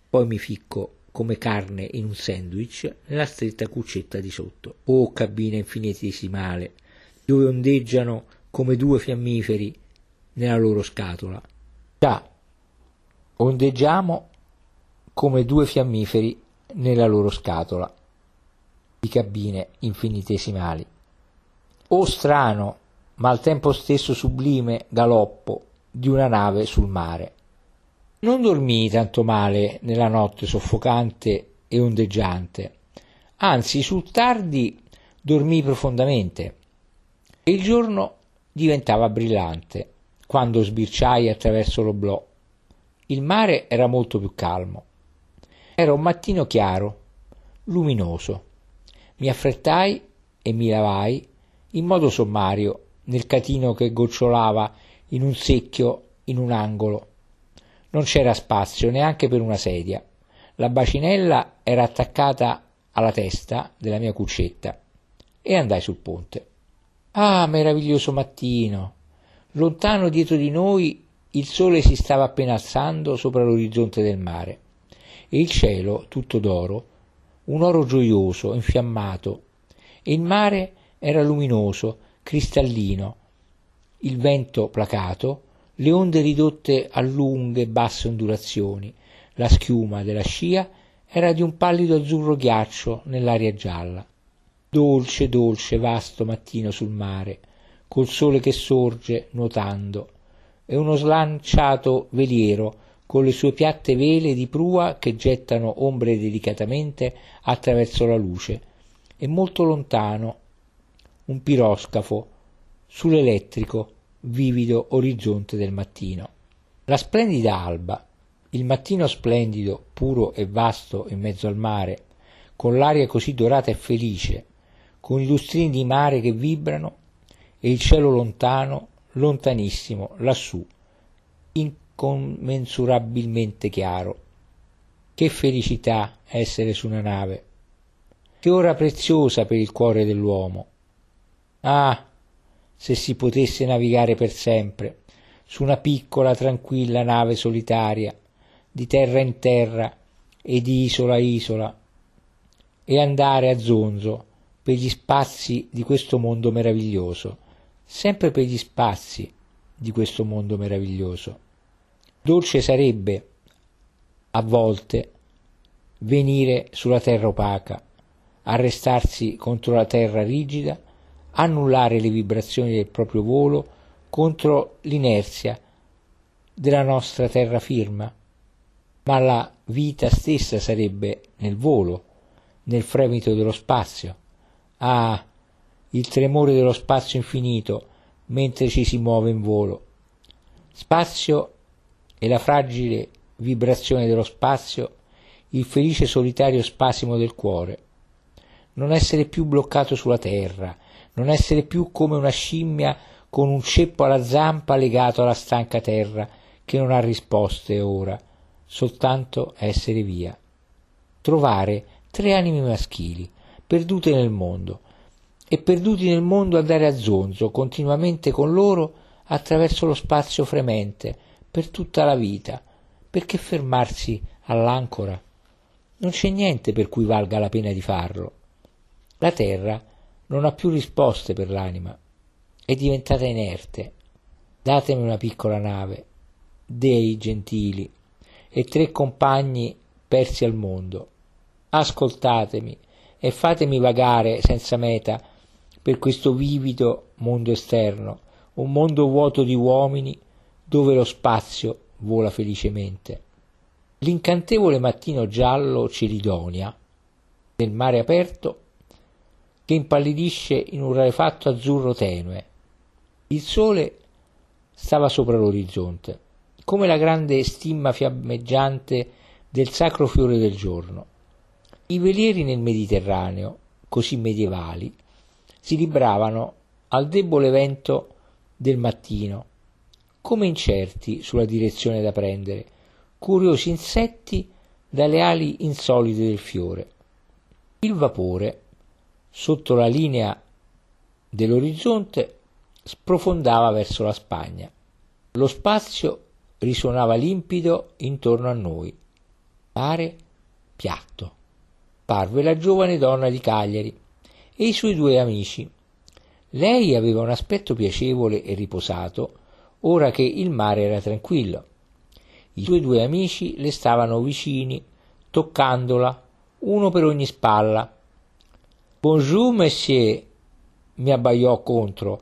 Poi mi ficco come carne in un sandwich nella stretta cuccetta di sotto. Oh cabina infinitesimale, dove ondeggiano come due fiammiferi nella loro scatola. Già, ondeggiamo come due fiammiferi nella loro scatola di cabine infinitesimali. O strano, ma al tempo stesso sublime galoppo di una nave sul mare. Non dormii tanto male nella notte soffocante e ondeggiante, anzi sul tardi dormii profondamente e il giorno diventava brillante quando sbirciai attraverso l'oblò. Il mare era molto più calmo era un mattino chiaro, luminoso. Mi affrettai e mi lavai in modo sommario nel catino che gocciolava in un secchio in un angolo. Non c'era spazio neanche per una sedia. La bacinella era attaccata alla testa della mia cuccetta e andai sul ponte. Ah, meraviglioso mattino! Lontano dietro di noi il sole si stava appena alzando sopra l'orizzonte del mare e il cielo tutto d'oro, un oro gioioso, infiammato, e il mare era luminoso, cristallino, il vento placato, le onde ridotte a lunghe e basse ondulazioni, la schiuma della scia era di un pallido azzurro ghiaccio nell'aria gialla. Dolce, dolce, vasto mattino sul mare, col sole che sorge nuotando, e uno slanciato veliero con le sue piatte vele di prua che gettano ombre delicatamente attraverso la luce, e molto lontano un piroscafo sull'elettrico vivido orizzonte del mattino. La splendida alba, il mattino splendido, puro e vasto in mezzo al mare, con l'aria così dorata e felice, con i lustrini di mare che vibrano e il cielo lontano, lontanissimo, lassù, incommensurabilmente chiaro. Che felicità essere su una nave! Che ora preziosa per il cuore dell'uomo! Ah, se si potesse navigare per sempre su una piccola tranquilla nave solitaria, di terra in terra e di isola a isola, e andare a zonzo per gli spazi di questo mondo meraviglioso, sempre per gli spazi di questo mondo meraviglioso. Dolce sarebbe, a volte, venire sulla terra opaca, arrestarsi contro la terra rigida, annullare le vibrazioni del proprio volo contro l'inerzia della nostra terra firma, ma la vita stessa sarebbe nel volo, nel fremito dello spazio, Ah, il tremore dello spazio infinito mentre ci si muove in volo. Spazio e la fragile vibrazione dello spazio, il felice solitario spasimo del cuore. Non essere più bloccato sulla terra, non essere più come una scimmia con un ceppo alla zampa legato alla stanca terra che non ha risposte ora, soltanto essere via. Trovare tre anime maschili, perdute nel mondo, e perduti nel mondo andare a zonzo continuamente con loro attraverso lo spazio fremente per tutta la vita. Perché fermarsi all'ancora? Non c'è niente per cui valga la pena di farlo. La terra non ha più risposte per l'anima, è diventata inerte. Datemi una piccola nave, dei gentili, e tre compagni persi al mondo. Ascoltatemi, e fatemi vagare senza meta per questo vivido mondo esterno, un mondo vuoto di uomini dove lo spazio vola felicemente. L'incantevole mattino giallo Celidonia del mare aperto che impallidisce in un rarefatto azzurro tenue. Il sole stava sopra l'orizzonte, come la grande stimma fiammeggiante del sacro fiore del giorno. I velieri nel Mediterraneo, così medievali, si libravano al debole vento del mattino, come incerti sulla direzione da prendere, curiosi insetti dalle ali insolite del fiore. Il vapore, sotto la linea dell'orizzonte, sprofondava verso la Spagna. Lo spazio risuonava limpido intorno a noi. Mare piatto parve la giovane donna di Cagliari e i suoi due amici. Lei aveva un aspetto piacevole e riposato, ora che il mare era tranquillo. I suoi due amici le stavano vicini, toccandola, uno per ogni spalla. Bonjour, monsieur, mi abbaiò contro.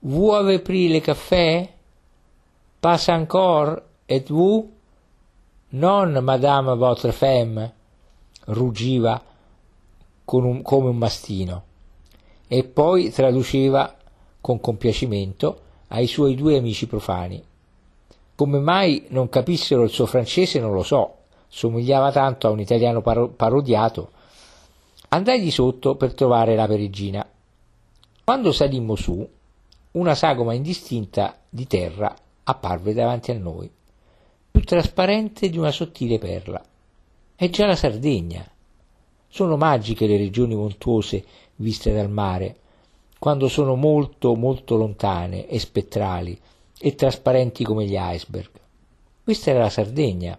Vous avez pris le caffè? Pas encore, et vous? Non, madame votre femme ruggiva un, come un mastino e poi traduceva con compiacimento ai suoi due amici profani. Come mai non capissero il suo francese non lo so, somigliava tanto a un italiano paro- parodiato. Andai di sotto per trovare la perigina. Quando salimmo su, una sagoma indistinta di terra apparve davanti a noi, più trasparente di una sottile perla. È già la Sardegna. Sono magiche le regioni montuose viste dal mare, quando sono molto molto lontane e spettrali e trasparenti come gli iceberg. Questa era la Sardegna,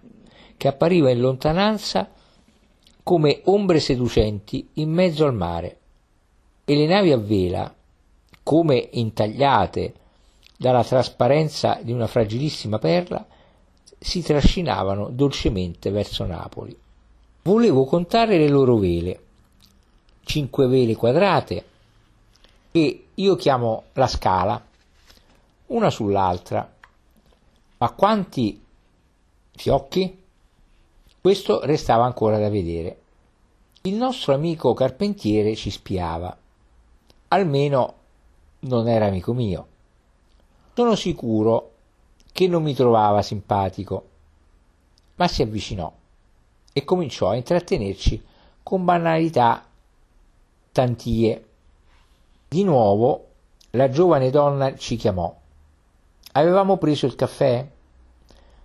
che appariva in lontananza come ombre seducenti in mezzo al mare. e le navi a vela, come intagliate dalla trasparenza di una fragilissima perla, si trascinavano dolcemente verso Napoli. Volevo contare le loro vele, cinque vele quadrate, che io chiamo la scala, una sull'altra. Ma quanti fiocchi? Questo restava ancora da vedere. Il nostro amico carpentiere ci spiava. Almeno non era amico mio. Sono sicuro che non mi trovava simpatico, ma si avvicinò e cominciò a intrattenerci con banalità tantie. Di nuovo la giovane donna ci chiamò. Avevamo preso il caffè?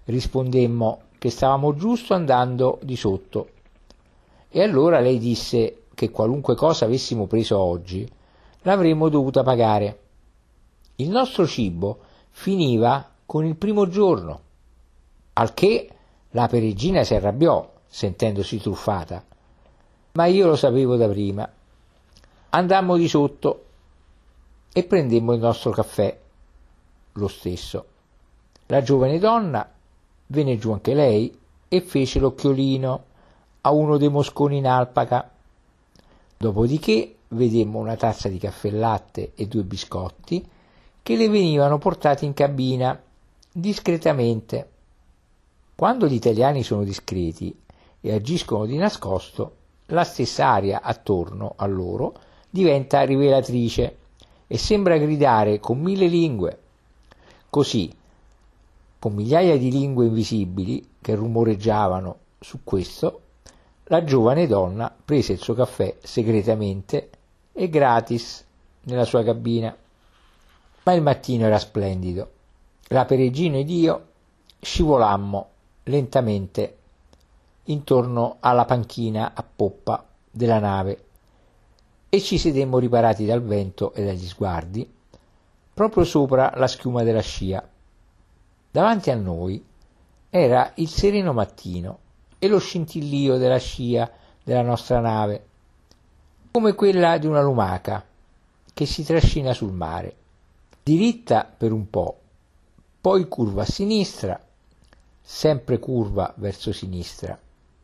Rispondemmo che stavamo giusto andando di sotto. E allora lei disse che qualunque cosa avessimo preso oggi l'avremmo dovuta pagare. Il nostro cibo finiva con il primo giorno, al che la peregina si arrabbiò sentendosi truffata, ma io lo sapevo da prima. Andammo di sotto e prendemmo il nostro caffè, lo stesso. La giovane donna venne giù anche lei e fece l'occhiolino a uno dei mosconi in alpaca. Dopodiché vedemmo una tazza di caffè latte e due biscotti che le venivano portati in cabina discretamente. Quando gli italiani sono discreti e agiscono di nascosto, la stessa aria attorno a loro diventa rivelatrice e sembra gridare con mille lingue. Così, con migliaia di lingue invisibili che rumoreggiavano su questo, la giovane donna prese il suo caffè segretamente e gratis nella sua cabina. Ma il mattino era splendido. La Peregino ed io scivolammo lentamente intorno alla panchina a poppa della nave e ci sedemmo riparati dal vento e dagli sguardi proprio sopra la schiuma della scia. Davanti a noi era il sereno mattino e lo scintillio della scia della nostra nave, come quella di una lumaca che si trascina sul mare, diritta per un po', poi curva a sinistra, sempre curva verso sinistra,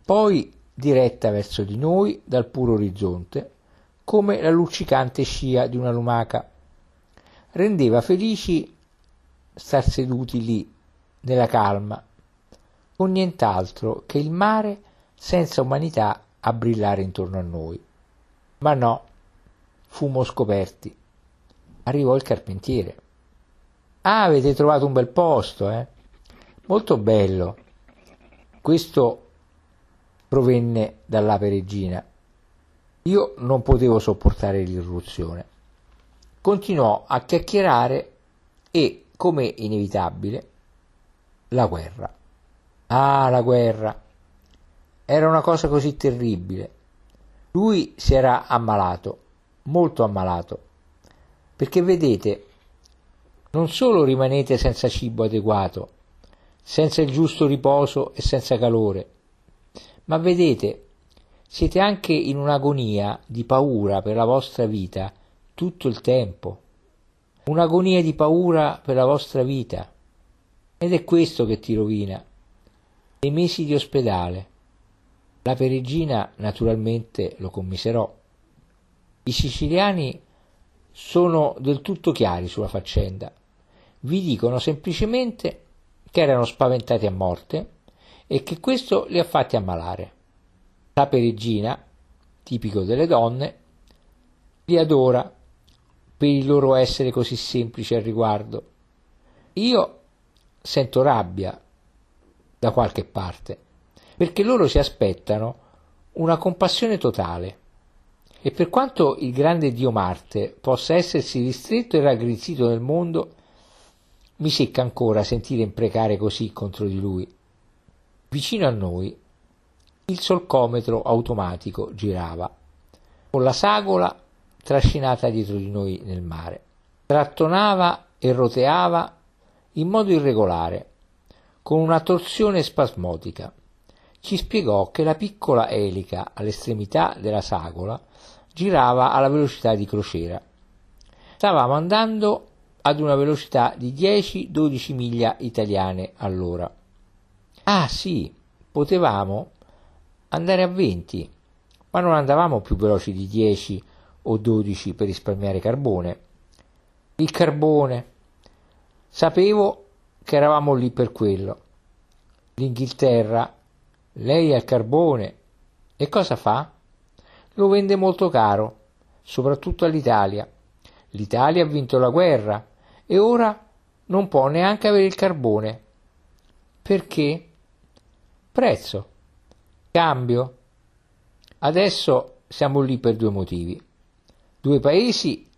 poi diretta verso di noi dal puro orizzonte, come la luccicante scia di una lumaca. Rendeva felici star seduti lì, nella calma, con nient'altro che il mare senza umanità a brillare intorno a noi. Ma no, fummo scoperti. Arrivò il carpentiere. Ah, avete trovato un bel posto, eh? Molto bello. Questo provenne dall'ape regina. Io non potevo sopportare l'irruzione. Continuò a chiacchierare e, come inevitabile, la guerra. Ah, la guerra. Era una cosa così terribile. Lui si era ammalato, molto ammalato, perché vedete, non solo rimanete senza cibo adeguato, senza il giusto riposo e senza calore, ma vedete, siete anche in un'agonia di paura per la vostra vita tutto il tempo, un'agonia di paura per la vostra vita. Ed è questo che ti rovina dei mesi di ospedale. La peregina naturalmente lo commiserò. I siciliani sono del tutto chiari sulla faccenda. Vi dicono semplicemente che erano spaventati a morte e che questo li ha fatti ammalare. La peregina, tipico delle donne, li adora per il loro essere così semplici al riguardo. Io sento rabbia da qualche parte, perché loro si aspettano una compassione totale. E per quanto il grande Dio Marte possa essersi ristretto e raggrinzito nel mondo, mi secca ancora sentire imprecare così contro di lui. Vicino a noi il solcometro automatico girava, con la sagola trascinata dietro di noi nel mare. Trattonava e roteava in modo irregolare, con una torsione spasmodica. Ci spiegò che la piccola elica all'estremità della sagola girava alla velocità di crociera. Stavamo andando ad una velocità di 10-12 miglia italiane all'ora. Ah sì, potevamo andare a 20, ma non andavamo più veloci di 10 o 12 per risparmiare carbone. Il carbone. Sapevo che eravamo lì per quello. L'Inghilterra, lei ha il carbone e cosa fa? Lo vende molto caro, soprattutto all'Italia. L'Italia ha vinto la guerra e ora non può neanche avere il carbone. Perché? Prezzo. Cambio. Adesso siamo lì per due motivi. Due paesi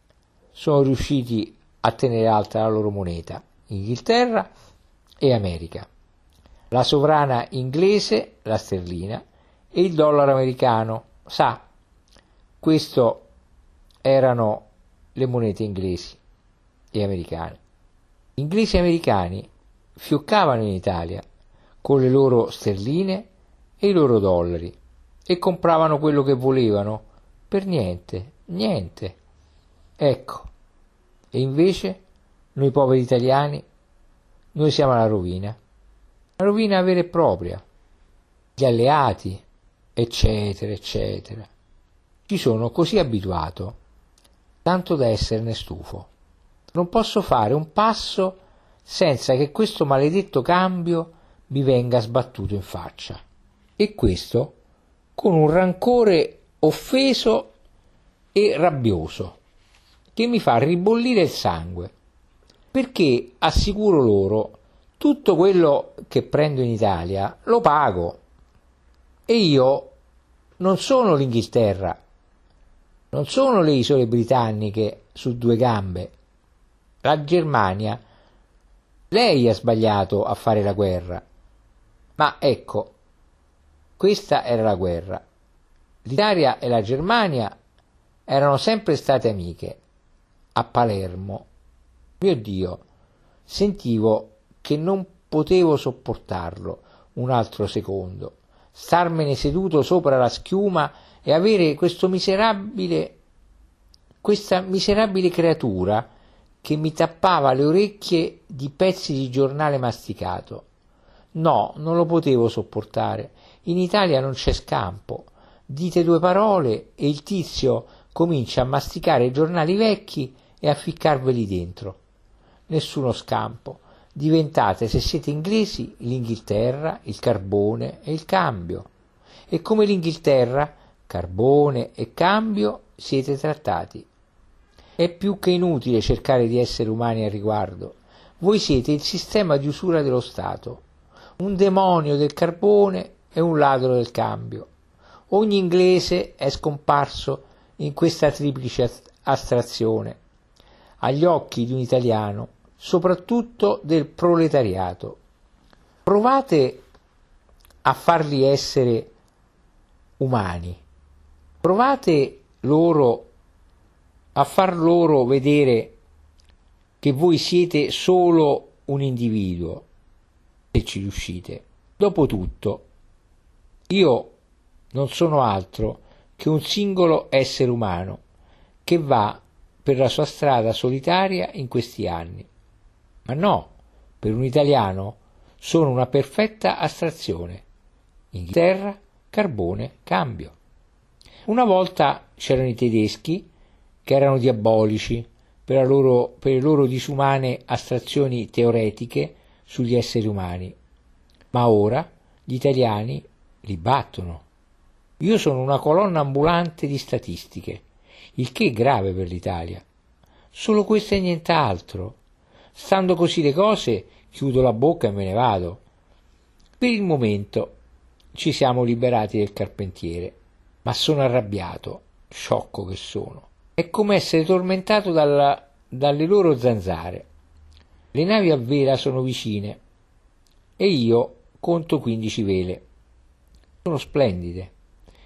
sono riusciti a tenere alta la loro moneta, Inghilterra e America. La sovrana inglese, la sterlina, e il dollaro americano. Sa, questo erano le monete inglesi e americane. Inglesi e americani fioccavano in Italia con le loro sterline e i loro dollari e compravano quello che volevano per niente, niente. Ecco, e invece noi poveri italiani, noi siamo alla rovina, la rovina vera e propria, gli alleati, eccetera, eccetera. Ci sono così abituato, tanto da esserne stufo. Non posso fare un passo senza che questo maledetto cambio mi venga sbattuto in faccia. E questo con un rancore offeso e rabbioso, che mi fa ribollire il sangue, perché assicuro loro tutto quello che prendo in Italia lo pago e io non sono l'Inghilterra, non sono le isole britanniche su due gambe, la Germania, lei ha sbagliato a fare la guerra, ma ecco, questa era la guerra. L'Italia e la Germania erano sempre state amiche. A Palermo, mio Dio, sentivo che non potevo sopportarlo un altro secondo, starmene seduto sopra la schiuma e avere questo miserabile, questa miserabile creatura che mi tappava le orecchie di pezzi di giornale masticato. No, non lo potevo sopportare. In Italia non c'è scampo. Dite due parole e il tizio comincia a masticare i giornali vecchi e a ficcarveli dentro. Nessuno scampo. Diventate, se siete inglesi, l'Inghilterra, il carbone e il cambio. E come l'Inghilterra, carbone e cambio siete trattati. È più che inutile cercare di essere umani al riguardo. Voi siete il sistema di usura dello Stato un demonio del carbone e un ladro del cambio. Ogni inglese è scomparso in questa triplice astrazione, agli occhi di un italiano, soprattutto del proletariato. Provate a farli essere umani, provate loro a far loro vedere che voi siete solo un individuo se ci riuscite. Dopotutto, io non sono altro che un singolo essere umano che va per la sua strada solitaria in questi anni. Ma no, per un italiano sono una perfetta astrazione. Inghilterra, carbone, cambio. Una volta c'erano i tedeschi che erano diabolici per, loro, per le loro disumane astrazioni teoretiche sugli esseri umani, ma ora gli italiani li battono. Io sono una colonna ambulante di statistiche, il che è grave per l'Italia. Solo questo e nient'altro. Stando così le cose, chiudo la bocca e me ne vado. Per il momento ci siamo liberati del carpentiere, ma sono arrabbiato, sciocco che sono. È come essere tormentato dalla, dalle loro zanzare. Le navi a vela sono vicine e io conto 15 vele. Sono splendide.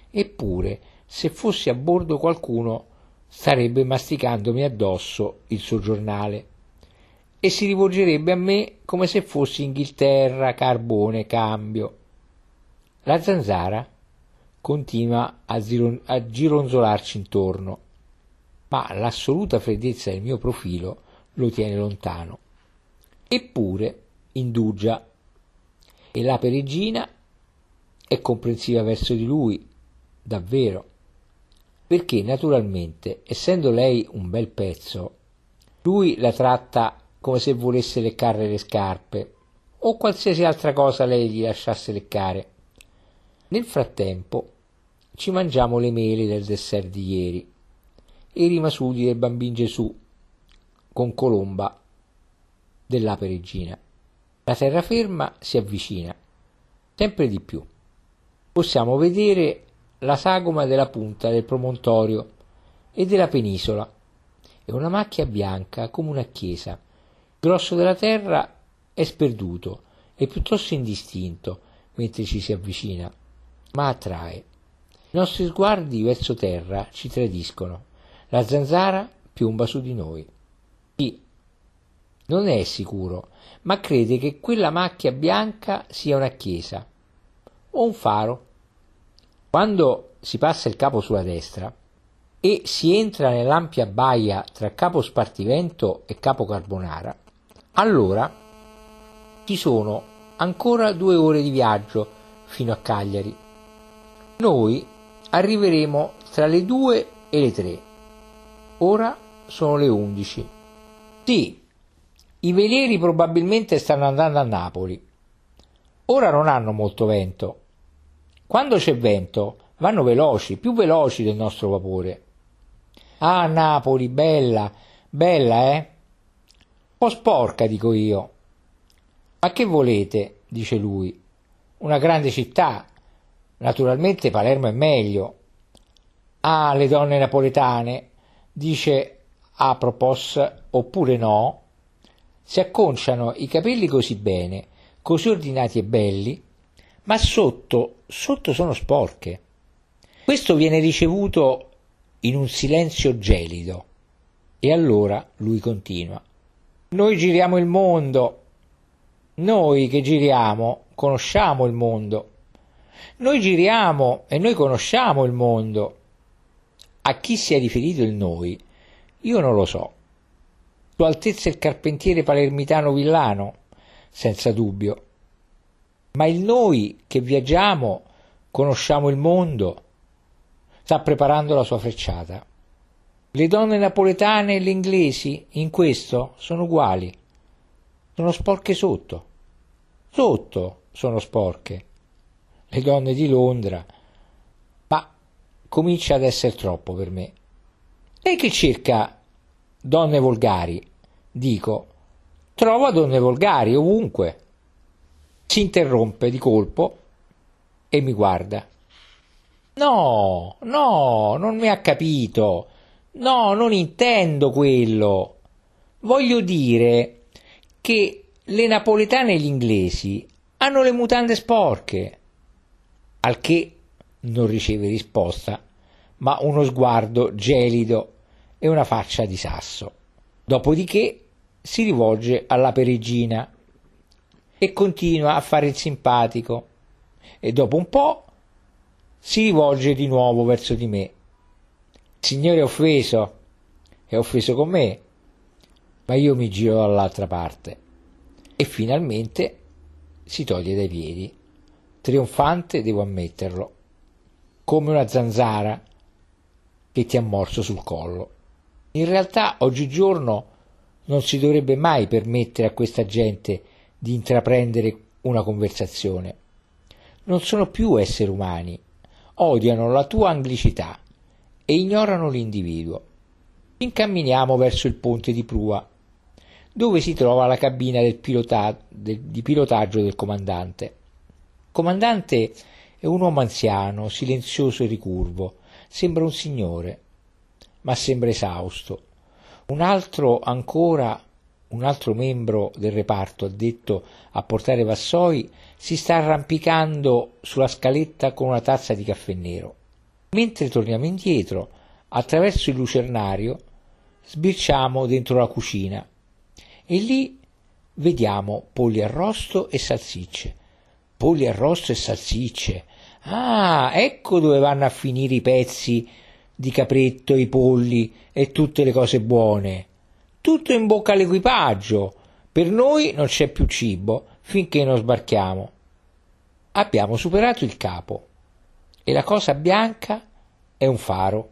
Eppure, se fossi a bordo qualcuno starebbe masticandomi addosso il suo giornale e si rivolgerebbe a me come se fossi Inghilterra, carbone, cambio. La zanzara continua a, ziro- a gironzolarci intorno, ma l'assoluta freddezza del mio profilo lo tiene lontano. Eppure indugia e la peregina è comprensiva verso di lui, davvero, perché naturalmente, essendo lei un bel pezzo, lui la tratta come se volesse leccare le scarpe o qualsiasi altra cosa lei gli lasciasse leccare. Nel frattempo ci mangiamo le mele del dessert di ieri e i rimasugli del bambino Gesù con colomba dell'ape regina. La terraferma si avvicina sempre di più. Possiamo vedere la sagoma della punta del promontorio e della penisola e una macchia bianca come una chiesa. Il grosso della terra è sperduto e piuttosto indistinto mentre ci si avvicina, ma attrae. I nostri sguardi verso terra ci tradiscono. La zanzara piomba su di noi. Sì, non è sicuro, ma crede che quella macchia bianca sia una chiesa o un faro. Quando si passa il capo sulla destra e si entra nell'ampia baia tra Capo Spartivento e Capo Carbonara, allora ci sono ancora due ore di viaggio fino a Cagliari. Noi arriveremo tra le due e le tre. Ora sono le undici. Sì, i velieri probabilmente stanno andando a Napoli. Ora non hanno molto vento. Quando c'è vento vanno veloci, più veloci del nostro vapore. Ah, Napoli, bella, bella, eh? Un po' sporca, dico io. Ma che volete? dice lui. Una grande città. Naturalmente Palermo è meglio. Ah, le donne napoletane, dice Apropos, oppure no, si acconciano i capelli così bene, così ordinati e belli, ma sotto, sotto sono sporche. Questo viene ricevuto in un silenzio gelido. E allora lui continua. Noi giriamo il mondo. Noi che giriamo conosciamo il mondo. Noi giriamo e noi conosciamo il mondo. A chi sia riferito il noi, io non lo so. Sua Altezza il carpentiere palermitano villano, senza dubbio. Ma il noi che viaggiamo, conosciamo il mondo, sta preparando la sua frecciata. Le donne napoletane e le inglesi in questo sono uguali. Sono sporche sotto. Sotto sono sporche. Le donne di Londra. Ma comincia ad essere troppo per me. Lei che cerca donne volgari. Dico, trova donne volgari ovunque. Si interrompe di colpo e mi guarda. No, no, non mi ha capito. No, non intendo quello. Voglio dire che le napoletane e gli inglesi hanno le mutande sporche. Al che non riceve risposta, ma uno sguardo gelido e una faccia di sasso. Dopodiché si rivolge alla peregina e continua a fare il simpatico. E dopo un po' si rivolge di nuovo verso di me. Il Signore è offeso, è offeso con me, ma io mi giro dall'altra parte. E finalmente si toglie dai piedi, trionfante devo ammetterlo, come una zanzara che ti ha morso sul collo. In realtà oggigiorno non si dovrebbe mai permettere a questa gente di intraprendere una conversazione. Non sono più esseri umani, odiano la tua anglicità e ignorano l'individuo. Incamminiamo verso il ponte di prua, dove si trova la cabina del pilota- del, di pilotaggio del comandante. Il comandante è un uomo anziano, silenzioso e ricurvo, sembra un signore ma sembra esausto. Un altro ancora, un altro membro del reparto addetto a portare vassoi, si sta arrampicando sulla scaletta con una tazza di caffè nero. Mentre torniamo indietro, attraverso il lucernario, sbirciamo dentro la cucina e lì vediamo polli arrosto e salsicce. Polli arrosto e salsicce. Ah, ecco dove vanno a finire i pezzi di capretto, i polli e tutte le cose buone. Tutto in bocca all'equipaggio. Per noi non c'è più cibo finché non sbarchiamo. Abbiamo superato il capo e la cosa bianca è un faro.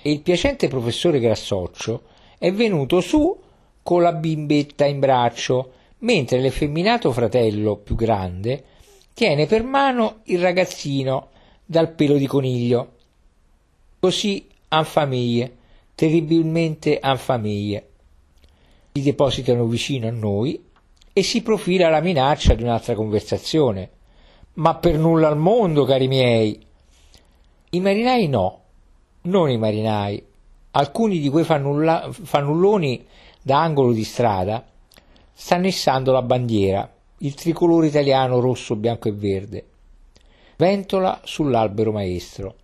E il piacente professore Grassoccio è venuto su con la bimbetta in braccio, mentre l'effeminato fratello più grande tiene per mano il ragazzino dal pelo di coniglio. Così han famiglie, terribilmente han famiglie. Si depositano vicino a noi e si profila la minaccia di un'altra conversazione. Ma per nulla al mondo, cari miei. I marinai no, non i marinai. Alcuni di quei fannulla- fannulloni da angolo di strada stanno issando la bandiera, il tricolore italiano rosso, bianco e verde. Ventola sull'albero maestro.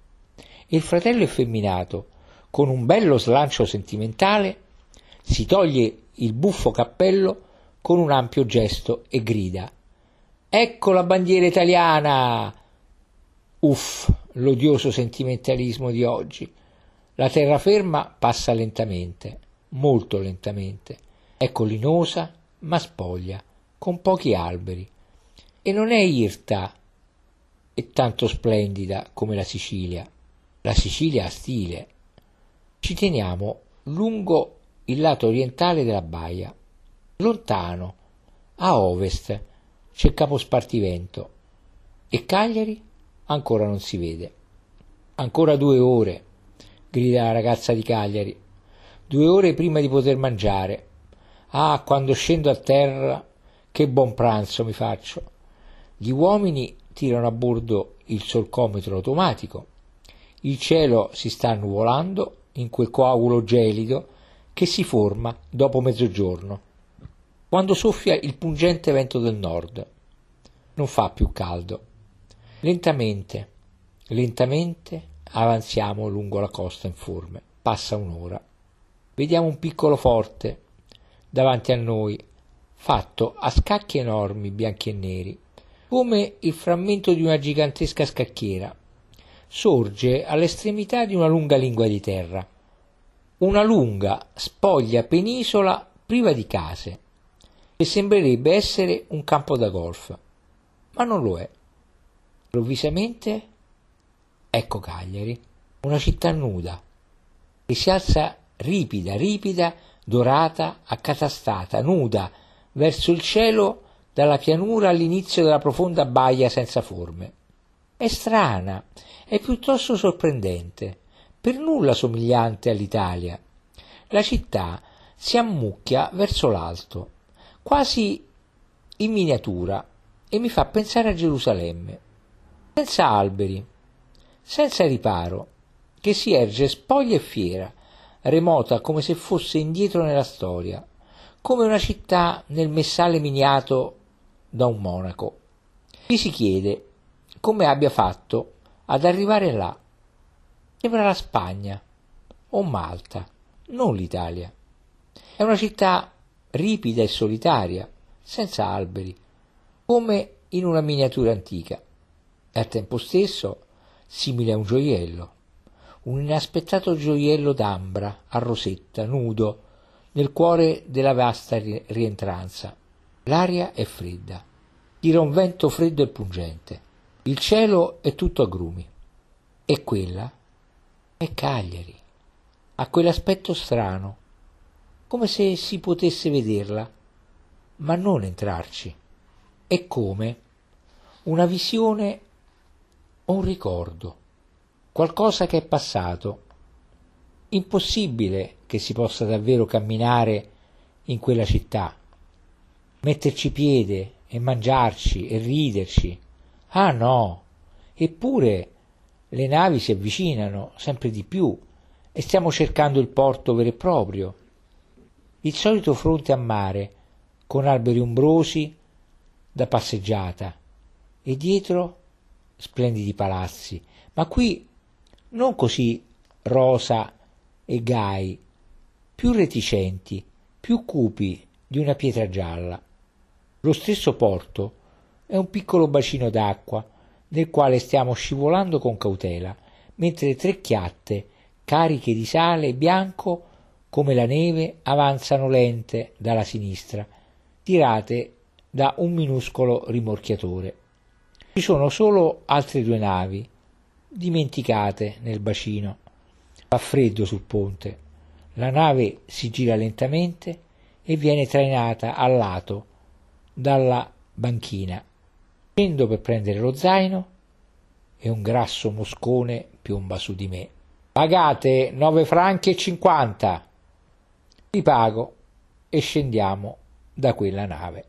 Il fratello effeminato, con un bello slancio sentimentale, si toglie il buffo cappello con un ampio gesto e grida Ecco la bandiera italiana! Uff, l'odioso sentimentalismo di oggi. La terraferma passa lentamente, molto lentamente. È collinosa, ma spoglia, con pochi alberi. E non è irta e tanto splendida come la Sicilia. La Sicilia ha stile. Ci teniamo lungo il lato orientale della baia. Lontano, a ovest, c'è Capo Spartivento e Cagliari ancora non si vede. Ancora due ore, grida la ragazza di Cagliari. Due ore prima di poter mangiare. Ah, quando scendo a terra, che buon pranzo mi faccio. Gli uomini tirano a bordo il solcometro automatico. Il cielo si sta nuvolando in quel coagulo gelido che si forma dopo mezzogiorno quando soffia il pungente vento del nord. Non fa più caldo. Lentamente, lentamente avanziamo lungo la costa informe. Passa un'ora. Vediamo un piccolo forte davanti a noi, fatto a scacchi enormi bianchi e neri, come il frammento di una gigantesca scacchiera. Sorge all'estremità di una lunga lingua di terra. Una lunga, spoglia penisola priva di case che sembrerebbe essere un campo da golf, ma non lo è. Improvvisamente ecco Cagliari, una città nuda, che si alza ripida, ripida, dorata, accatastata, nuda, verso il cielo dalla pianura all'inizio della profonda baia senza forme. È strana, è piuttosto sorprendente, per nulla somigliante all'Italia. La città si ammucchia verso l'alto, quasi in miniatura e mi fa pensare a Gerusalemme, senza alberi, senza riparo, che si erge spoglia e fiera, remota come se fosse indietro nella storia, come una città nel messale miniato da un monaco. Mi si chiede come abbia fatto ad arrivare là. Sembra la Spagna o Malta, non l'Italia. È una città ripida e solitaria, senza alberi, come in una miniatura antica, e al tempo stesso simile a un gioiello, un inaspettato gioiello d'ambra, a rosetta, nudo, nel cuore della vasta rientranza. L'aria è fredda, tira un vento freddo e pungente, il cielo è tutto a grumi, e quella è Cagliari, ha quell'aspetto strano, come se si potesse vederla, ma non entrarci. È come una visione o un ricordo, qualcosa che è passato. Impossibile che si possa davvero camminare in quella città, metterci piede e mangiarci e riderci. Ah no, eppure le navi si avvicinano sempre di più e stiamo cercando il porto vero e proprio. Il solito fronte a mare, con alberi ombrosi da passeggiata e dietro splendidi palazzi, ma qui non così rosa e gai, più reticenti, più cupi di una pietra gialla. Lo stesso porto è un piccolo bacino d'acqua nel quale stiamo scivolando con cautela, mentre tre chiatte, cariche di sale bianco come la neve, avanzano lente dalla sinistra, tirate da un minuscolo rimorchiatore. Ci sono solo altre due navi, dimenticate nel bacino. Fa freddo sul ponte. La nave si gira lentamente e viene trainata a lato dalla banchina. Scendo per prendere lo zaino e un grasso moscone piomba su di me. Pagate 9 franchi e 50. Vi pago e scendiamo da quella nave.